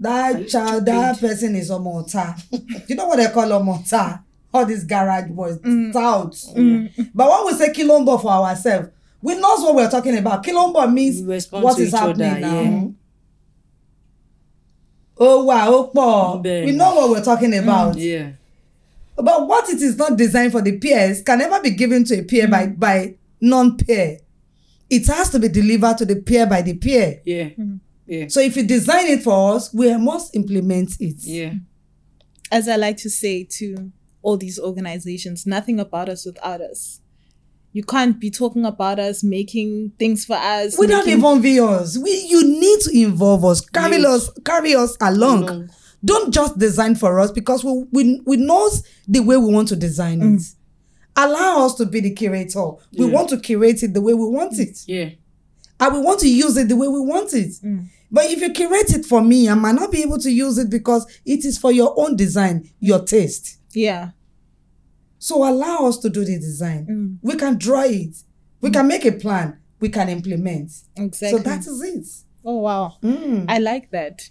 that child that person is ọmọ ọ̀tá you know what they call ọmọ ọ̀tá all these garage boys tout but when we say kí ló ń bọ̀ for ourselves we know what we're talking about kí ló ń bọ̀ means We what is each other, happening now. yeah. ó wà ó pọ̀ we know what we're talking about. Yeah. But what it is not designed for the peers can never be given to a peer by, by non-peer. It has to be delivered to the peer by the peer. Yeah. Mm-hmm. Yeah. So if you design it for us, we must implement it. Yeah. As I like to say to all these organizations, nothing about us without us. You can't be talking about us, making things for us. We don't making- involve us. We you need to involve us. Carry Yes. us, carry us along. Along. Don't just design for us because we we, we knows the way we want to design it. Mm. Allow us to be the curator. We Yeah. want to curate it the way we want it. Yeah. and we want to use it the way we want it. But if you curate it for me, I might not be able to use it because it is for your own design, your taste. Yeah. So allow us to do the design. We can draw it. We can make a plan. We can implement. Exactly. So that is it. oh wow. Mm. I like that.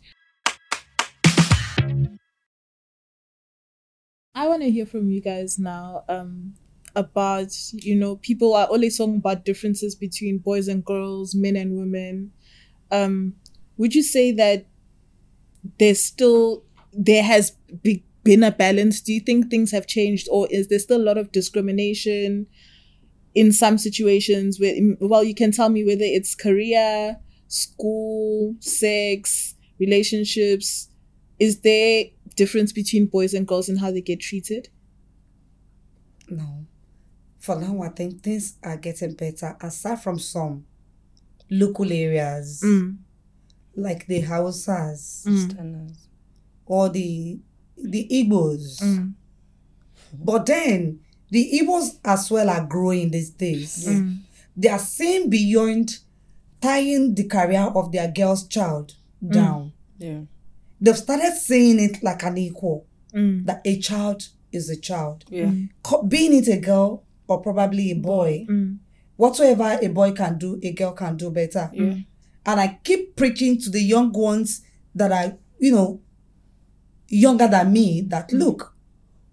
I want to hear from you guys now um, about, you know, people are always talking about differences between boys and girls, men and women. Um, would you say that there's still, there has be, been a balance? Do you think things have changed or is there still a lot of discrimination in some situations where, well, you can tell me whether it's career, school, sex, relationships. Is there difference between boys and girls and how they get treated? No. For now, I think things are getting better aside from some local areas mm. like the Hausas mm. Standards. or the the Igbos. Mm. But then the Igbos as well are growing these days. They are seeing beyond tying the career of their girl's child down. Yeah. They've started seeing it like an equal. That a child is a child. Yeah. Being it a girl or probably a boy, mm. whatsoever a boy can do, a girl can do better. Yeah. Mm. And I keep preaching to the young ones that are, you know, younger than me that mm. look,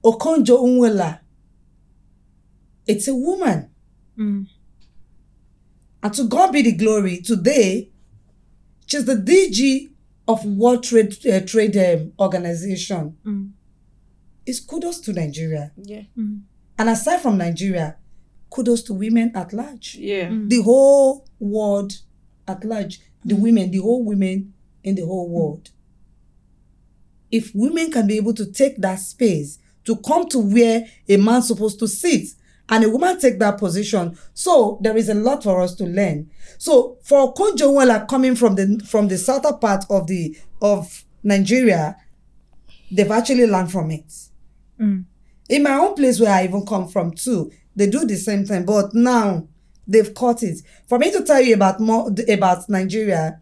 Okonjo Iweala, it's a woman. And to God be the glory, today, she's the DG of World Trade, uh, Trade um, Organization. It's kudos to Nigeria. Yeah. And aside from Nigeria, kudos to women at large. Yeah. Mm. The whole world at large, the mm. women, the whole women in the whole world. If women can be able to take that space to come to where a man's supposed to sit and a woman take that position, so there is a lot for us to learn. So for Konjowela coming from the from the southern part of the of Nigeria, they've actually learned from it. Mm. In my own place where I even come from too, they do the same thing, but now they've caught it. For me to tell you about more about Nigeria,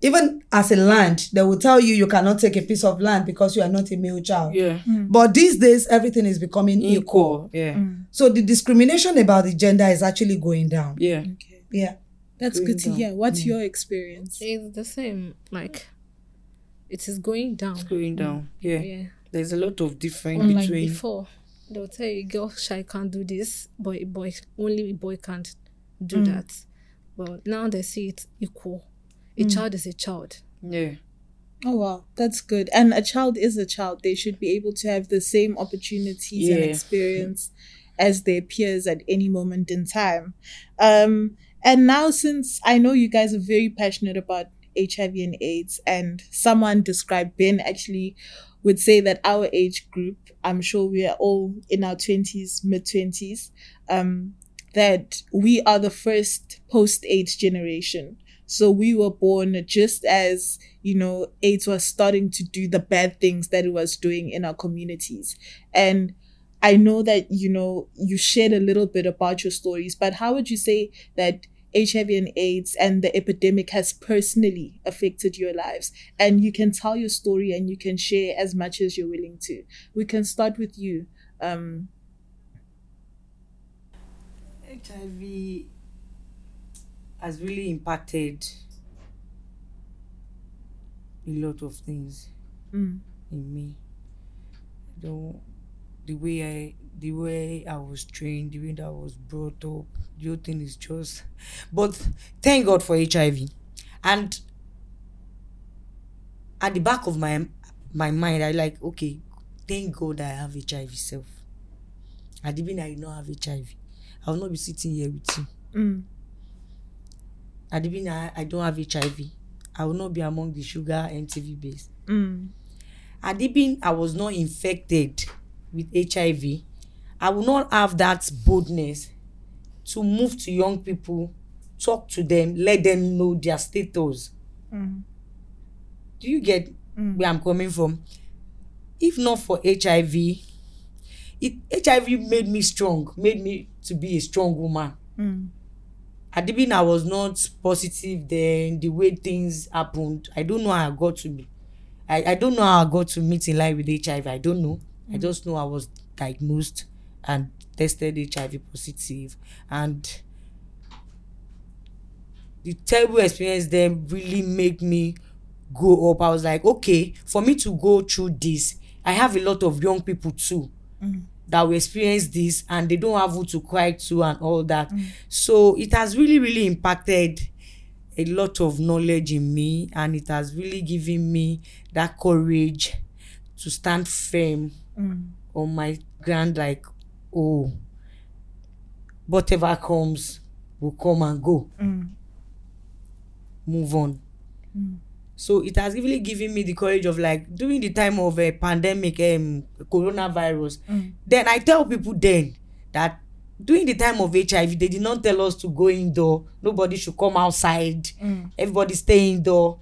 even as a land, they will tell you you cannot take a piece of land because you are not a male child. Yeah. Hmm. But these days, everything is becoming equal. Equal. Yeah. Hmm. So the discrimination about the gender is actually going down. Yeah. Okay. Yeah. That's Going good to down. hear. What's hmm. your experience? It's the same. Like, it is going down. It's going down. Yeah. Yeah. There's a lot of difference Unlike between. before, they'll tell you, girl shy can't do this, but a boy only a boy can't do that. But now they see it equal. A child is a child. Yeah. Oh wow, that's good. And a child is a child. They should be able to have the same opportunities and experience as their peers at any moment in time. Um, and now since I know you guys are very passionate about HIV and AIDS, and someone described Ben actually would say that our age group, I'm sure we are all in our twenties, mid twenties, um, that we are the first post AIDS generation. So we were born just as, you know, AIDS was starting to do the bad things that it was doing in our communities. And I know that, you know, you shared a little bit about your stories, but how would you say that HIV and AIDS and the epidemic has personally affected your lives? And you can tell your story and you can share as much as you're willing to. We can start with you. Um, HIV has really impacted a lot of things mm, in me. The, the way I the way I was trained, the way that I was brought up, the whole thing is just but thank God for HIV. And at the back of my my mind, I like, okay, thank God I have HIV self. Had it been I did not have HIV, I will not be sitting here with you. mm, Had it been I, I don't have HIV, I will not be among the sugar MTV base. mm, had it been I was not infected with HIV, I will not have that boldness to move to young people, talk to them, let them know their status. mm, Do you get Mm. where I'm coming from? If not for HIV, it HIV made me strong, made me to be a strong woman. mm, Had it been I was not positive then, the way things happened, I don't know how I got to be. I, I don't know how I got to meet in line with HIV. I don't know. I mm. just know I was diagnosed and tested HIV. And the terrible experience then really made me go up. I was like, okay, for me to go through this, I have a lot of young people too mm. that will experience this and they don't have who to cry to and all that. Mm. So it has really, really impacted a lot of knowledge in me and it has really given me that courage to stand firm mm, on my ground like oh whatever comes will come and go. Mm, move on. Mm. so it has really given me the courage of like during the time of a pandemic um coronavirus Mm. then i tell people then that during the time of hiv they did not tell us to go indoor. Nobody should come outside. Mm, everybody stay indoor.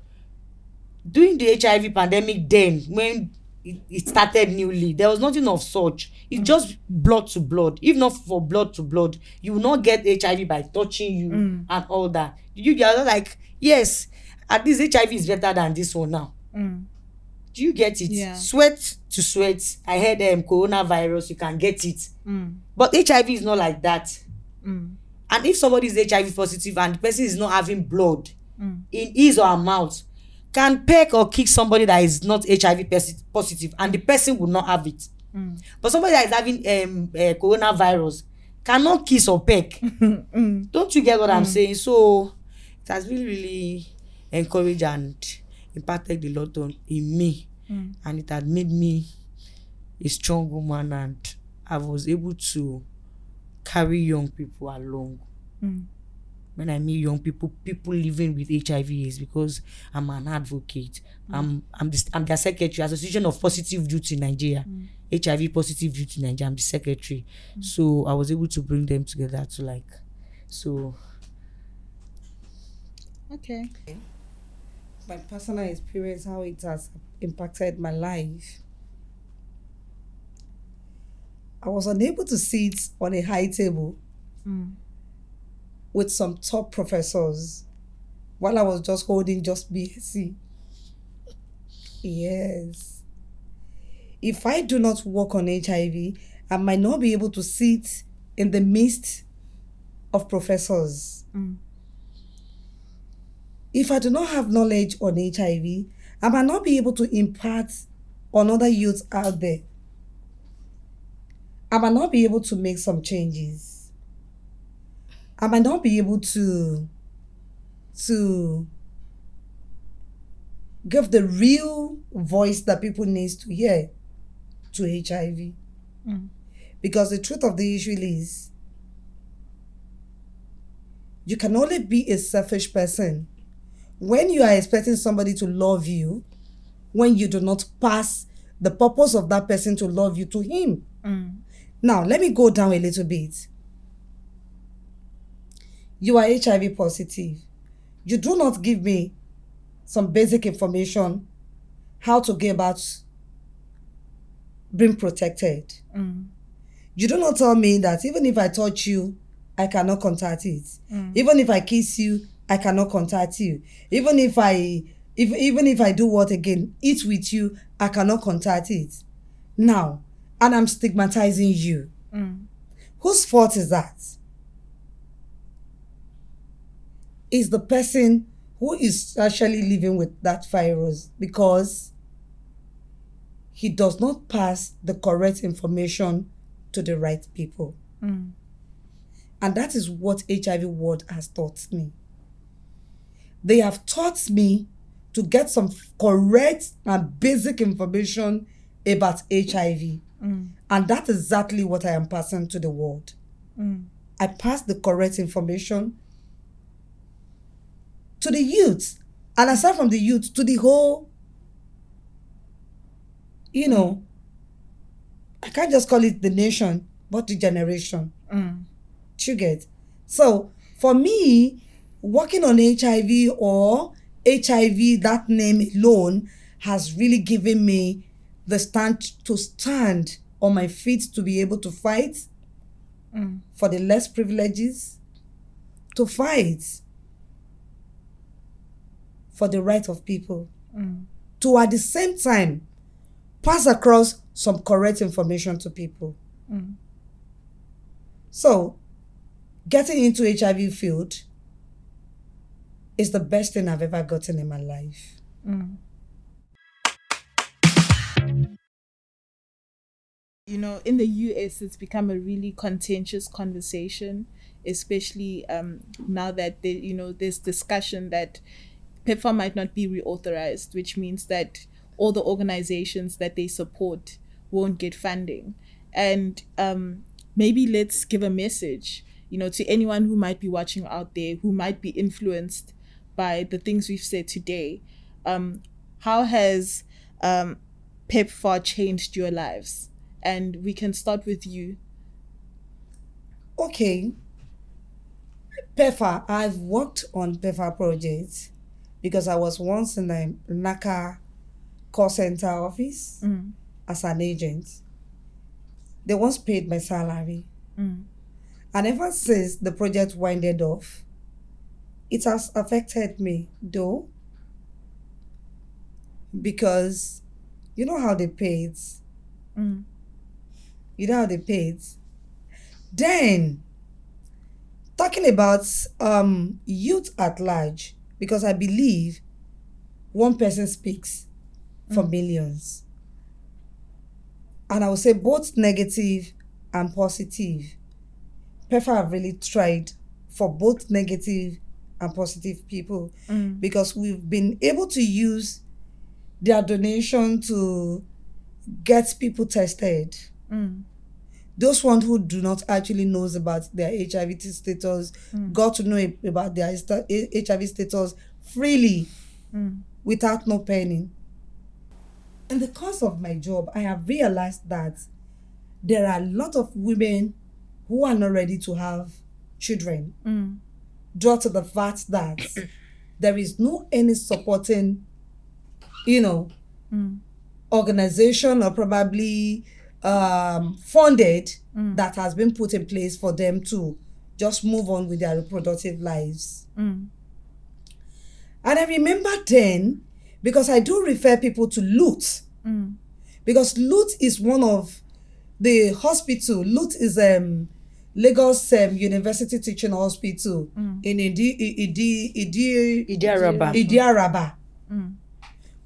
During the hiv pandemic then when it, it started newly. There was nothing of such. It's just blood to blood. If not for blood to blood you will not get hiv by touching you Mm. and all that. You get like yes at least hiv is better than this one now. Mm, do you get it? Yeah. sweat to sweat. I heard um, coronavirus you can get it. Mm, but hiv is not like that. Mm, and if somebody is hiv positive and the person is not having blood mm, in his or her mouth can peck or kick somebody that is not hiv posi- positive and the person will not have it mm, but somebody that is having um, uh, coronavirus cannot kiss or peck mm, mm. don't you get what i'm saying so it has really really encouraged and impacted a lot on in me Mm. and it had made me a strong woman and i was able to carry young people along. Mm. When I meet young people, people living with HIV is because I'm an advocate. Mm. I'm I'm the, I'm their secretary, Association of Positive Youth in Nigeria, mm. HIV Positive Youth in Nigeria. I'm the secretary, mm. so I was able to bring them together to like, so Okay. my personal experience, how it has impacted my life. I was unable to sit on a high table Mm. With some top professors while I was just holding just BSc. Yes. If I do not work on HIV, I might not be able to sit in the midst of professors. Mm. If I do not have knowledge on HIV, I might not be able to impart on other youths out there. I might not be able to make some changes. I might not be able to to give the real voice that people need to hear to HIV. Mm. Because the truth of the issue is you can only be a selfish person when you are expecting somebody to love you when you do not pass the purpose of that person to love you to him. Mm. Now, let me go down a little bit. You are HIV positive. You do not give me some basic information how to get about being protected. Mm. You do not tell me that even if I touch you, I cannot contact it. Mm. Even if I kiss you, I cannot contact you. Even if I if even if I do what again, eat with you, I cannot contact it. Now, and I'm stigmatizing you. Mm. Whose fault is that? Is the person who is actually living with that virus because he does not pass the correct information to the right people. Mm. And that is what HIV World has taught me. They have taught me to get some correct and basic information about HIV. Mm. And that's exactly what I am passing to the world. Mm. I pass the correct information to the youth. And aside from the youth, to the whole, you know, I can't just call it the nation, but the generation. Mm. You get? So for me, working on HIV or HIV, that name alone has really given me the stand to stand on my feet to be able to fight Mm. for the less privileges, to fight for the right of people, Mm. to at the same time pass across some correct information to people. Mm. So, getting into HIV field is the best thing I've ever gotten in my life. Mm. You know, in the US, it's become a really contentious conversation, especially um, now that they, you know, there's discussion that PEPFAR might not be reauthorized, which means that all the organizations that they support won't get funding. And um, maybe let's give a message, you know, to anyone who might be watching out there, who might be influenced by the things we've said today. Um, how has um, PEPFAR changed your lives? And we can start with you. Okay. PEPFAR, I've worked on PEPFAR projects because I was once in the NACA call center office Mm. as an agent. They once paid my salary. Mm. And ever since the project winded off, it has affected me though. Because you know how they paid. Mm. You know how they paid. Then talking about um youth at large, because I believe one person speaks for millions. And I would say both negative and positive. PEPFAR have really tried for both negative and positive people Mm. because we've been able to use their donation to get people tested. Mm. Those ones who do not actually knows about their HIV status hmm. got to know about their HIV status freely hmm. without no penny. In the course of my job, I have realized that there are a lot of women who are not ready to have children hmm. due to the fact that there is no any supporting, you know, organization or probably um, funded that has been put in place for them to just move on with their reproductive lives. And I remember then, because I do refer people to LUTH, because LUTH is one of the hospital. LUTH is um Lagos um, University Teaching Hospital in Idi Idi Idi Idi-Araba. Idi-Araba.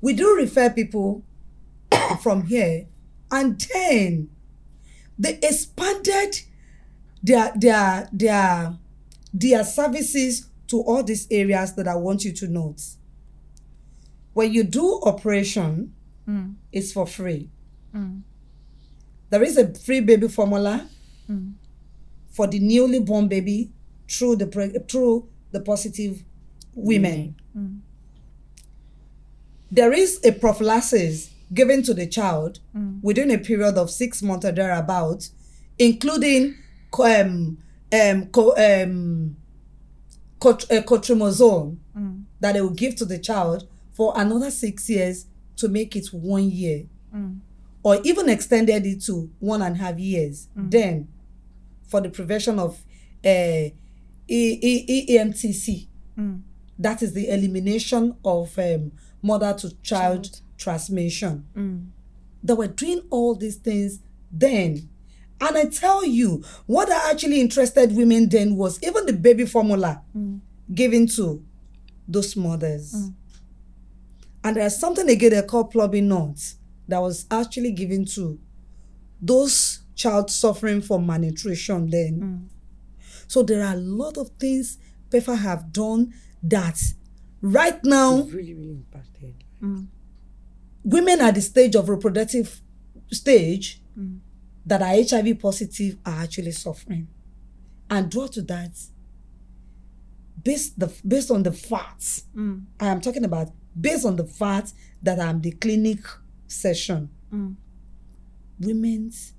We do refer people from here, and then they expanded their their their their services to all these areas that I want you to note. When you do operation, mm. it's for free. Mm. There is a free baby formula mm. for the newly born baby through the through the positive women. There is a prophylaxis given to the child within a period of six months or thereabouts, including co- um, um, co- um, cot- uh, cotrimazole that they will give to the child for another six years to make it one year. Or even extended it to one and a half years. Then, for the prevention of uh, e- E- E- EMTC, that is the elimination of um, mother to child transmission. Mm. They were doing all these things then. And I tell you, what I actually interested women then was even the baby formula mm. given to those mothers. Mm. And there's something again they call Plumpy'Nuts that was actually given to those child suffering from malnutrition then. So there are a lot of things PEPFAR have done that right now Really, really impacted. Women at the stage of reproductive stage mm. that are HIV positive are actually suffering. Mm. And due to that, based the based on the facts, mm. I am talking about based on the facts that I'm the clinic session, women's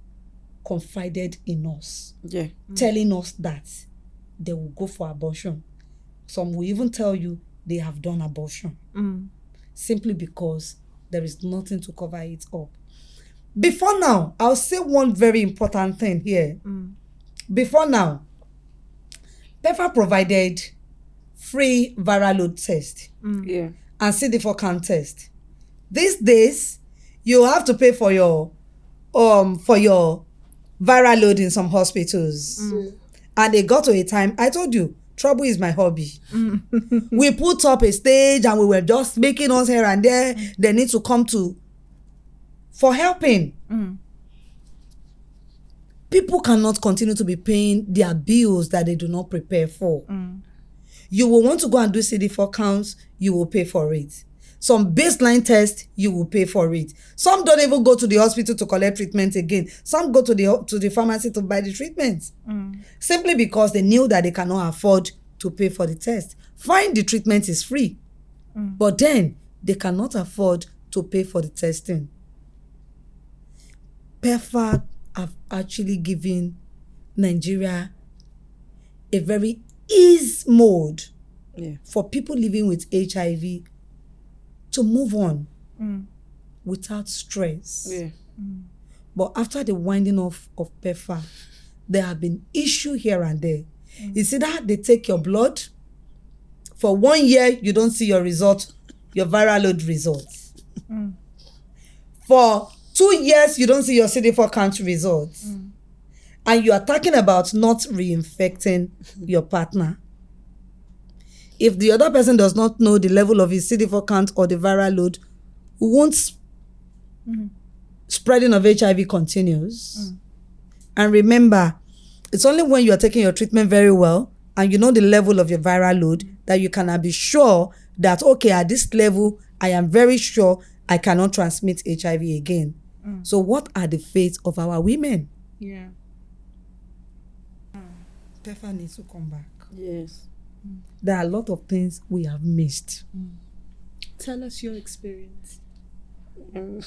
confided in us Yeah. telling us that they will go for abortion. Some will even tell you they have done abortion. Simply because there is nothing to cover it up. Before now, I'll say one very important thing here. Before now, PEFA provided free viral load test Yeah. and CD4 count test. These days, you have to pay for your um for your viral load in some hospitals. And they got to a time, I told you, trouble is my hobby. Mm. we put up a stage and we were just making us here and there. Mm. They need to come to for helping. Mm. People cannot continue to be paying their bills that they do not prepare for. You will want to go and do CD4 counts, you will pay for it. Some baseline test, you will pay for it. Some don't even go to the hospital to collect treatment again. Some go to the to the pharmacy to buy the treatment. Mm. Simply because they knew that they cannot afford to pay for the test. Fine, the treatment is free. Mm. But then they cannot afford to pay for the testing. PEPFAR have actually given Nigeria a very ease mode Yeah. for people living with HIV to move on without stress. Yeah. But after the winding off of PEFA, there have been issue here and there. It's either they take your blood, for one year you don't see your result, your viral load results. For two years you don't see your CD4 count results. And you are talking about not reinfecting your partner. If the other person does not know the level of his CD4 count or the viral load, once mm-hmm. spreading of HIV continues. Mm. And remember, it's only when you are taking your treatment very well and you know the level of your viral load that you can be sure that, okay, at this level, I am very sure I cannot transmit HIV again. Mm. So, what are the fates of our women? Yeah. PEPFAR needs to come back. Yes. There are a lot of things we have missed. Tell us your experience. Um,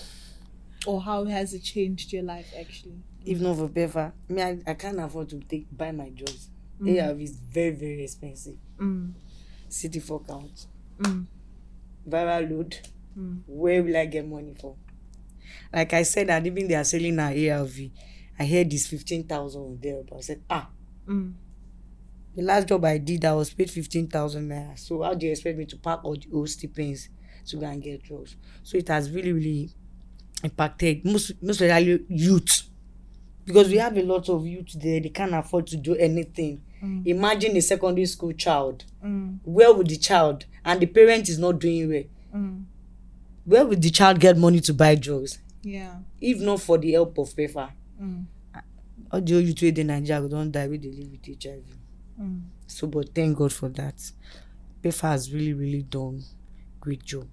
Or how has it changed your life actually? if not for PEFA, me, I, I can't afford to take buy my drugs. ARV is very, very expensive. Mm. City for count. Mm. Viral load. Mm. Where will I get money for? Like I said, that even they are selling our ARV. I heard this 15,000 there, but I said, ah, Mm. The last job I did, I was paid 15,000 naira. So how do you expect me to pack all the old stipends to go and get drugs? So it has really, really impacted most, most especially youth. Because we have a lot of youth there, they can't afford to do anything. Imagine a secondary school child. Mm. Where would the child, and the parent is not doing well, Mm. where would the child get money to buy drugs? Yeah. If not for the help of PEPFAR. Mm. All the youth dey Nigeria go don die with dey live with HIV. Mm. So, but thank God for that. PEPFAR has really, really done great job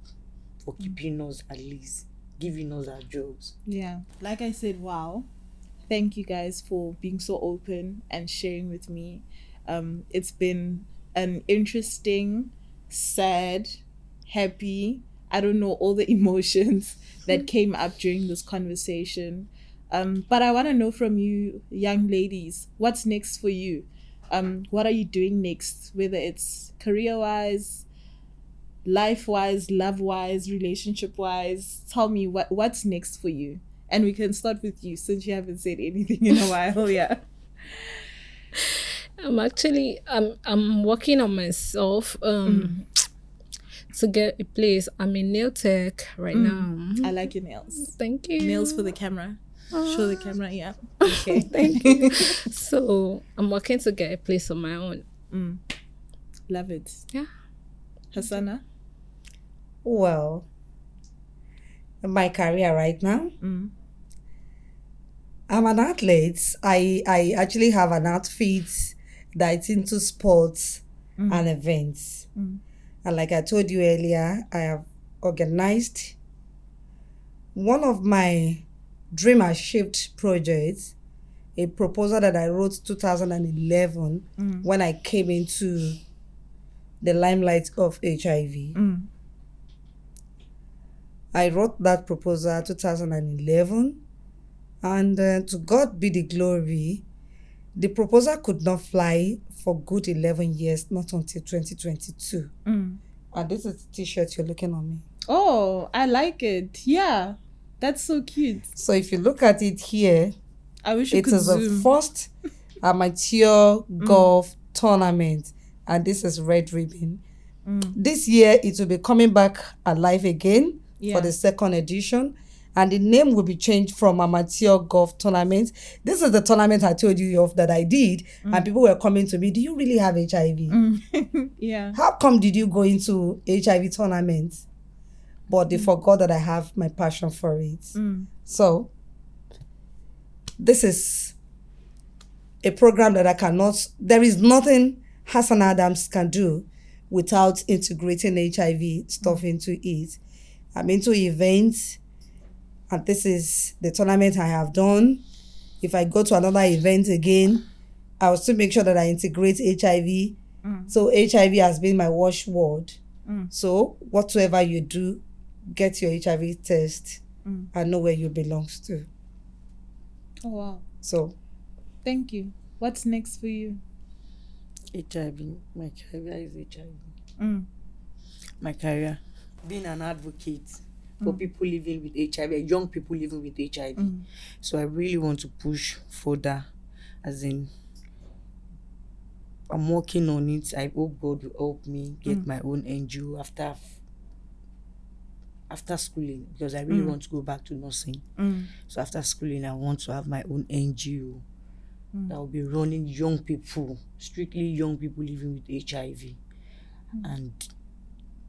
for keeping us at least, giving us our jobs. Yeah. Like I said, wow. Thank you guys for being so open and sharing with me. Um, it's been an interesting, sad, happy, I don't know, all the emotions that came up during this conversation. Um, but I want to know from you, young ladies, what's next for you? Um, what are you doing next? Whether it's career wise, life wise, love wise, relationship wise. Tell me what what's next for you. And we can start with you since you haven't said anything in a while. Yeah. I'm actually I'm I'm working on myself um to get a place. I'm in nail tech right now. I like your nails. Thank you. Nails for the camera. Show the camera, yeah. Okay. Thank you. so I'm working to get a place on my own. Mm. Love it. Yeah. Hassana? Well, my career right now, Mm. I'm an athlete. I I actually have an outfit that's into sports and events. Mm. And like I told you earlier, I have organized one of my dream achieved project a proposal that I wrote 2011 Mm. when I came into the limelight of HIV. Mm. I wrote that proposal 2011, and uh, to God be the glory, the proposal could not fly for good 11 years, not until 2022. Mm. And this is the t-shirt you're looking on me. Oh, I like it. Yeah. That's so cute. So if you look at it here, I wish it could the first amateur golf tournament, and this is Red Ribbon. Mm. This year it will be coming back alive again Yeah. for the second edition. And the name will be changed from amateur golf tournament. This is the tournament I told you of that I did, and people were coming to me. Do you really have HIV? Mm. yeah. How come did you go into HIV tournaments? But they forgot that I have my passion for it. Mm. So, this is a program that I cannot, there is nothing Hassana Adams can do without integrating HIV stuff into it. I'm into events, and this is the tournament I have done. If I go to another event again, I'll still make sure that I integrate HIV. So, HIV has been my watchword. Mm. So, whatsoever you do, get your HIV test Mm. and know where you belongs to. Oh wow. So Thank you. What's next for you? HIV, my career is HIV. Mm. My career, being an advocate for people living with HIV, young people living with HIV. Mm. So I really want to push further, as in, I'm working on it. I hope God will help me get my own NGO after after schooling because I really want to go back to nursing. Mm. So after schooling, I want to have my own NGO that will be running young people, strictly young people living with HIV, and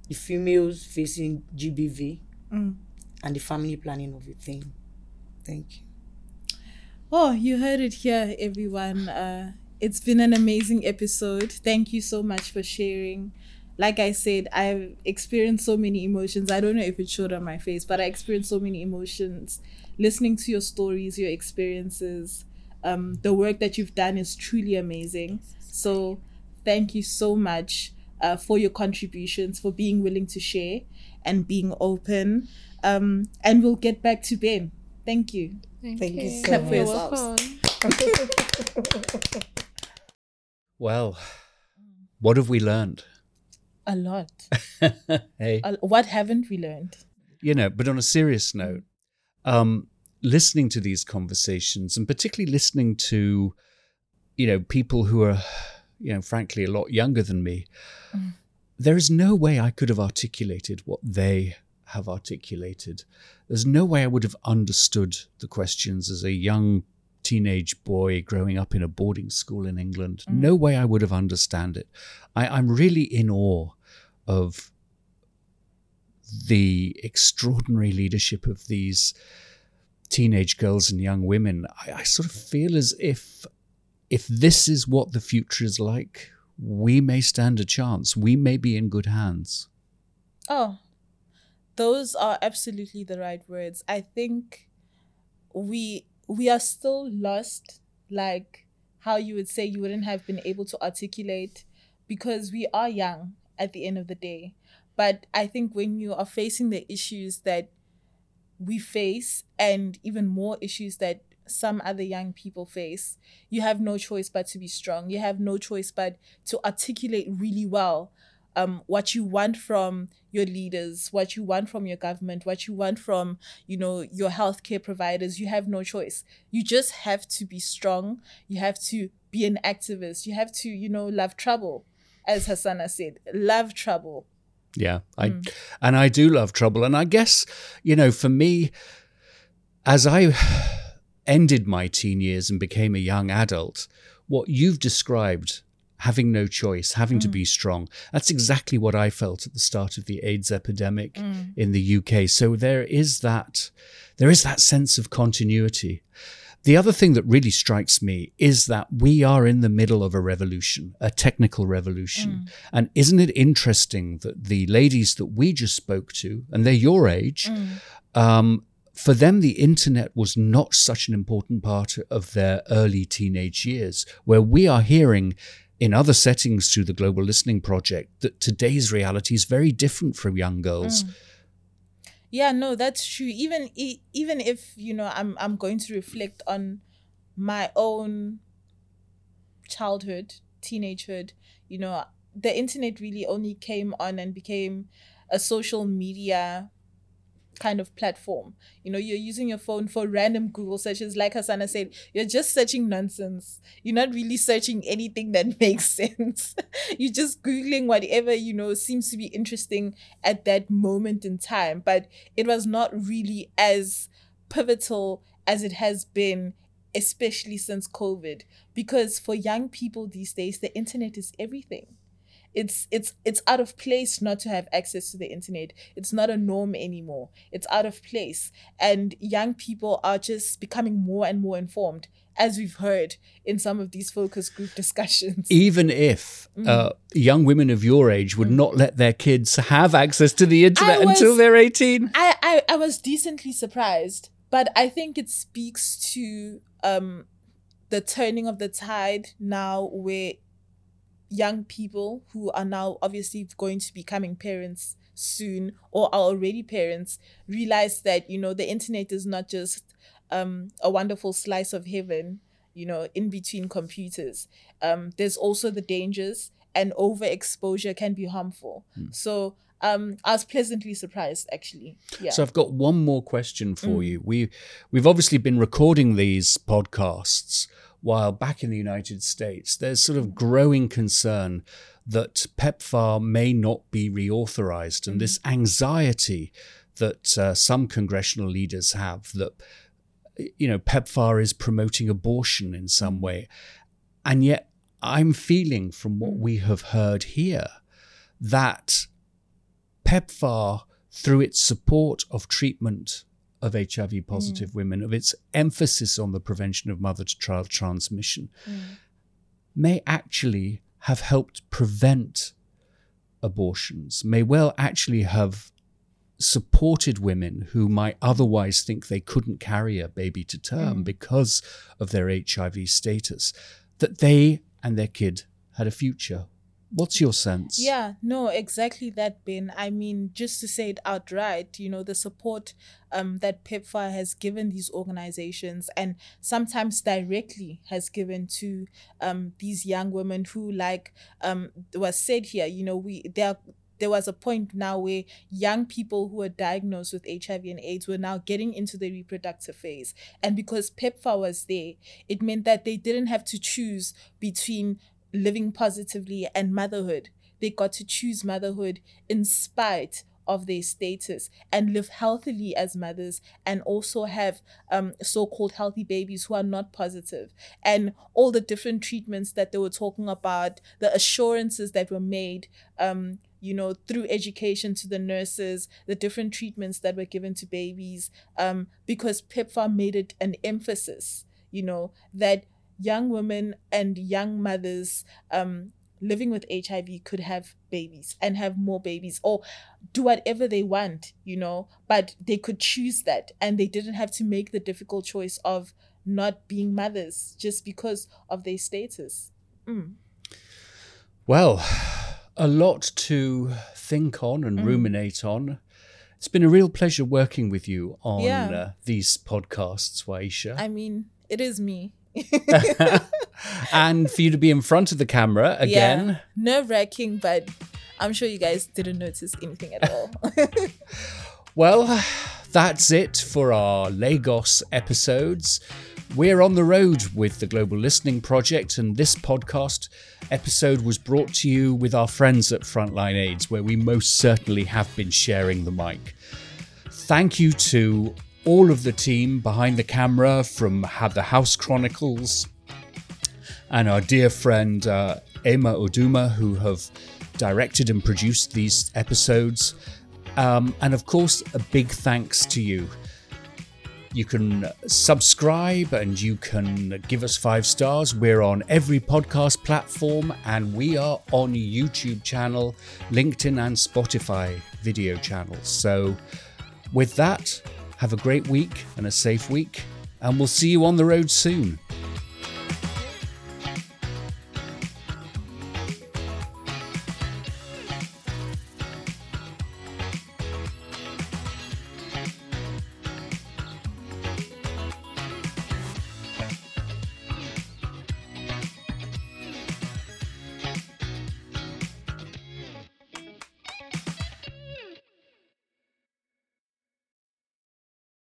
the females facing GBV, Mm. and the family planning of the thing. Thank you. Oh, you heard it here, everyone. Uh, it's been an amazing episode. Thank you so much for sharing. Like I said, I've experienced so many emotions. I don't know if it showed on my face, but I experienced so many emotions listening to your stories, your experiences. Um, the work that you've done is truly amazing. So thank you so much uh, for your contributions, for being willing to share and being open. Um, and we'll get back to Ben. Thank you. Thank, Thank you so Clap for much. You're yourselves. welcome. Well, what have we learned? A lot. hey, A- what haven't we learned? you know, but on a serious note, um, listening to these conversations and particularly listening to, you know, people who are, you know, frankly, a lot younger than me, there is no way I could have articulated what they have articulated. There's no way I would have understood the questions as a young teenage boy growing up in a boarding school in England. Mm. No way I would have understand it. I, I'm really in awe of the extraordinary leadership of these teenage girls and young women. I, I sort of feel as if if this is what the future is like, we may stand a chance. We may be in good hands. Oh, those are absolutely the right words. I think we we are still lost, like how you would say you wouldn't have been able to articulate because we are young at the end of the day. But I think when you are facing the issues that we face and even more issues that some other young people face, you have no choice but to be strong. You have no choice but to articulate really well um, what you want from your leaders, what you want from your government, what you want from, you know, your healthcare providers. You have no choice. You just have to be strong. You have to be an activist. You have to, you know, love trouble, as Hassana said, love trouble. Yeah, I and I do love trouble, and I guess you know, for me, as I ended my teen years and became a young adult, what you've described. Having no choice, having to mm. be strong. That's exactly what I felt at the start of the AIDS epidemic mm. in the UK. So there is that, there is that sense of continuity. The other thing that really strikes me is that we are in the middle of a revolution, a technical revolution. Mm. And isn't it interesting that the ladies that we just spoke to, and they're your age, um, for them, the internet was not such an important part of their early teenage years, where we are hearing in other settings through the Global Listening Project that today's reality is very different for young girls. Mm. Yeah, no, that's true. Even even if you know, I'm I'm going to reflect on my own childhood, teenagehood. You know, the internet really only came on and became a social media kind of platform. You know, you're using your phone for random Google searches. Like Hassana said, you're just searching nonsense. You're not really searching anything that makes sense. you're just Googling whatever, you know, seems to be interesting at that moment in time. But it was not really as pivotal as it has been, especially since COVID. Because for young people these days, the internet is everything it's it's it's out of place not to have access to the internet. It's not a norm anymore. It's out of place. And young people are just becoming more and more informed as we've heard in some of these focus group discussions. Even if Mm. uh, young women of your age would not let their kids have access to the internet was- until they're 18. I, I i was decently surprised but i think it speaks to um the turning of the tide now where young people who are now obviously going to be becoming parents soon or are already parents realize that you know the internet is not just um a wonderful slice of heaven you know in between computers. Um there's also the dangers and overexposure can be harmful. So um i was pleasantly surprised actually. Yeah. So I've got one more question for Mm. you. We we've obviously been recording these podcasts while back in the United States. There's sort of growing concern that PEPFAR may not be reauthorized, and mm-hmm. this anxiety that uh, some congressional leaders have that you know PEPFAR is promoting abortion in some mm. way, and yet I'm feeling from what mm. we have heard here that PEPFAR, through its support of treatment of HIV positive women, of its emphasis on the prevention of mother to child transmission, may actually have helped prevent abortions, may well actually have supported women who might otherwise think they couldn't carry a baby to term Mm. because of their HIV status, that they and their kid had a future. What's your sense? Yeah, no, exactly that, Ben. I mean, just to say it outright, you know, the support um, that PEPFAR has given these organizations and sometimes directly has given to um, these young women who, like um, was said here, you know, we there there was a point now where young people who were diagnosed with HIV and AIDS were now getting into the reproductive phase. And because PEPFAR was there, it meant that they didn't have to choose between living positively and motherhood. They got to choose motherhood in spite of their status and live healthily as mothers and also have um, so-called healthy babies who are not positive and all the different treatments that they were talking about the assurances that were made um, you know through education to the nurses the different treatments that were given to babies um, because PEPFAR made it an emphasis you know that young women and young mothers um, living with HIV could have babies and have more babies or do whatever they want, you know, but they could choose that and they didn't have to make the difficult choice of not being mothers just because of their status. Mm. Well, a lot to think on and Mm. ruminate on. It's been a real pleasure working with you on Yeah. uh, these podcasts, Y-Isha. I mean, it is me. and for you to be in front of the camera again. Yeah. Nerve wracking, but I'm sure you guys didn't notice anything at all. Well, that's it for our Lagos episodes. We're on the road with the Global Listening Project, and this podcast episode was brought to you with our friends at Frontline AIDS, where we most certainly have been sharing the mic. Thank you to all of the team behind the camera from Had the House Chronicles and our dear friend uh, Emma Uduma, who have directed and produced these episodes. Um, and of course, a big thanks to you. You can subscribe and you can give us five stars. We're on every podcast platform and we are on YouTube channel, LinkedIn, and Spotify video channels. So, with that, have a great week and a safe week, and we'll see you on the road soon.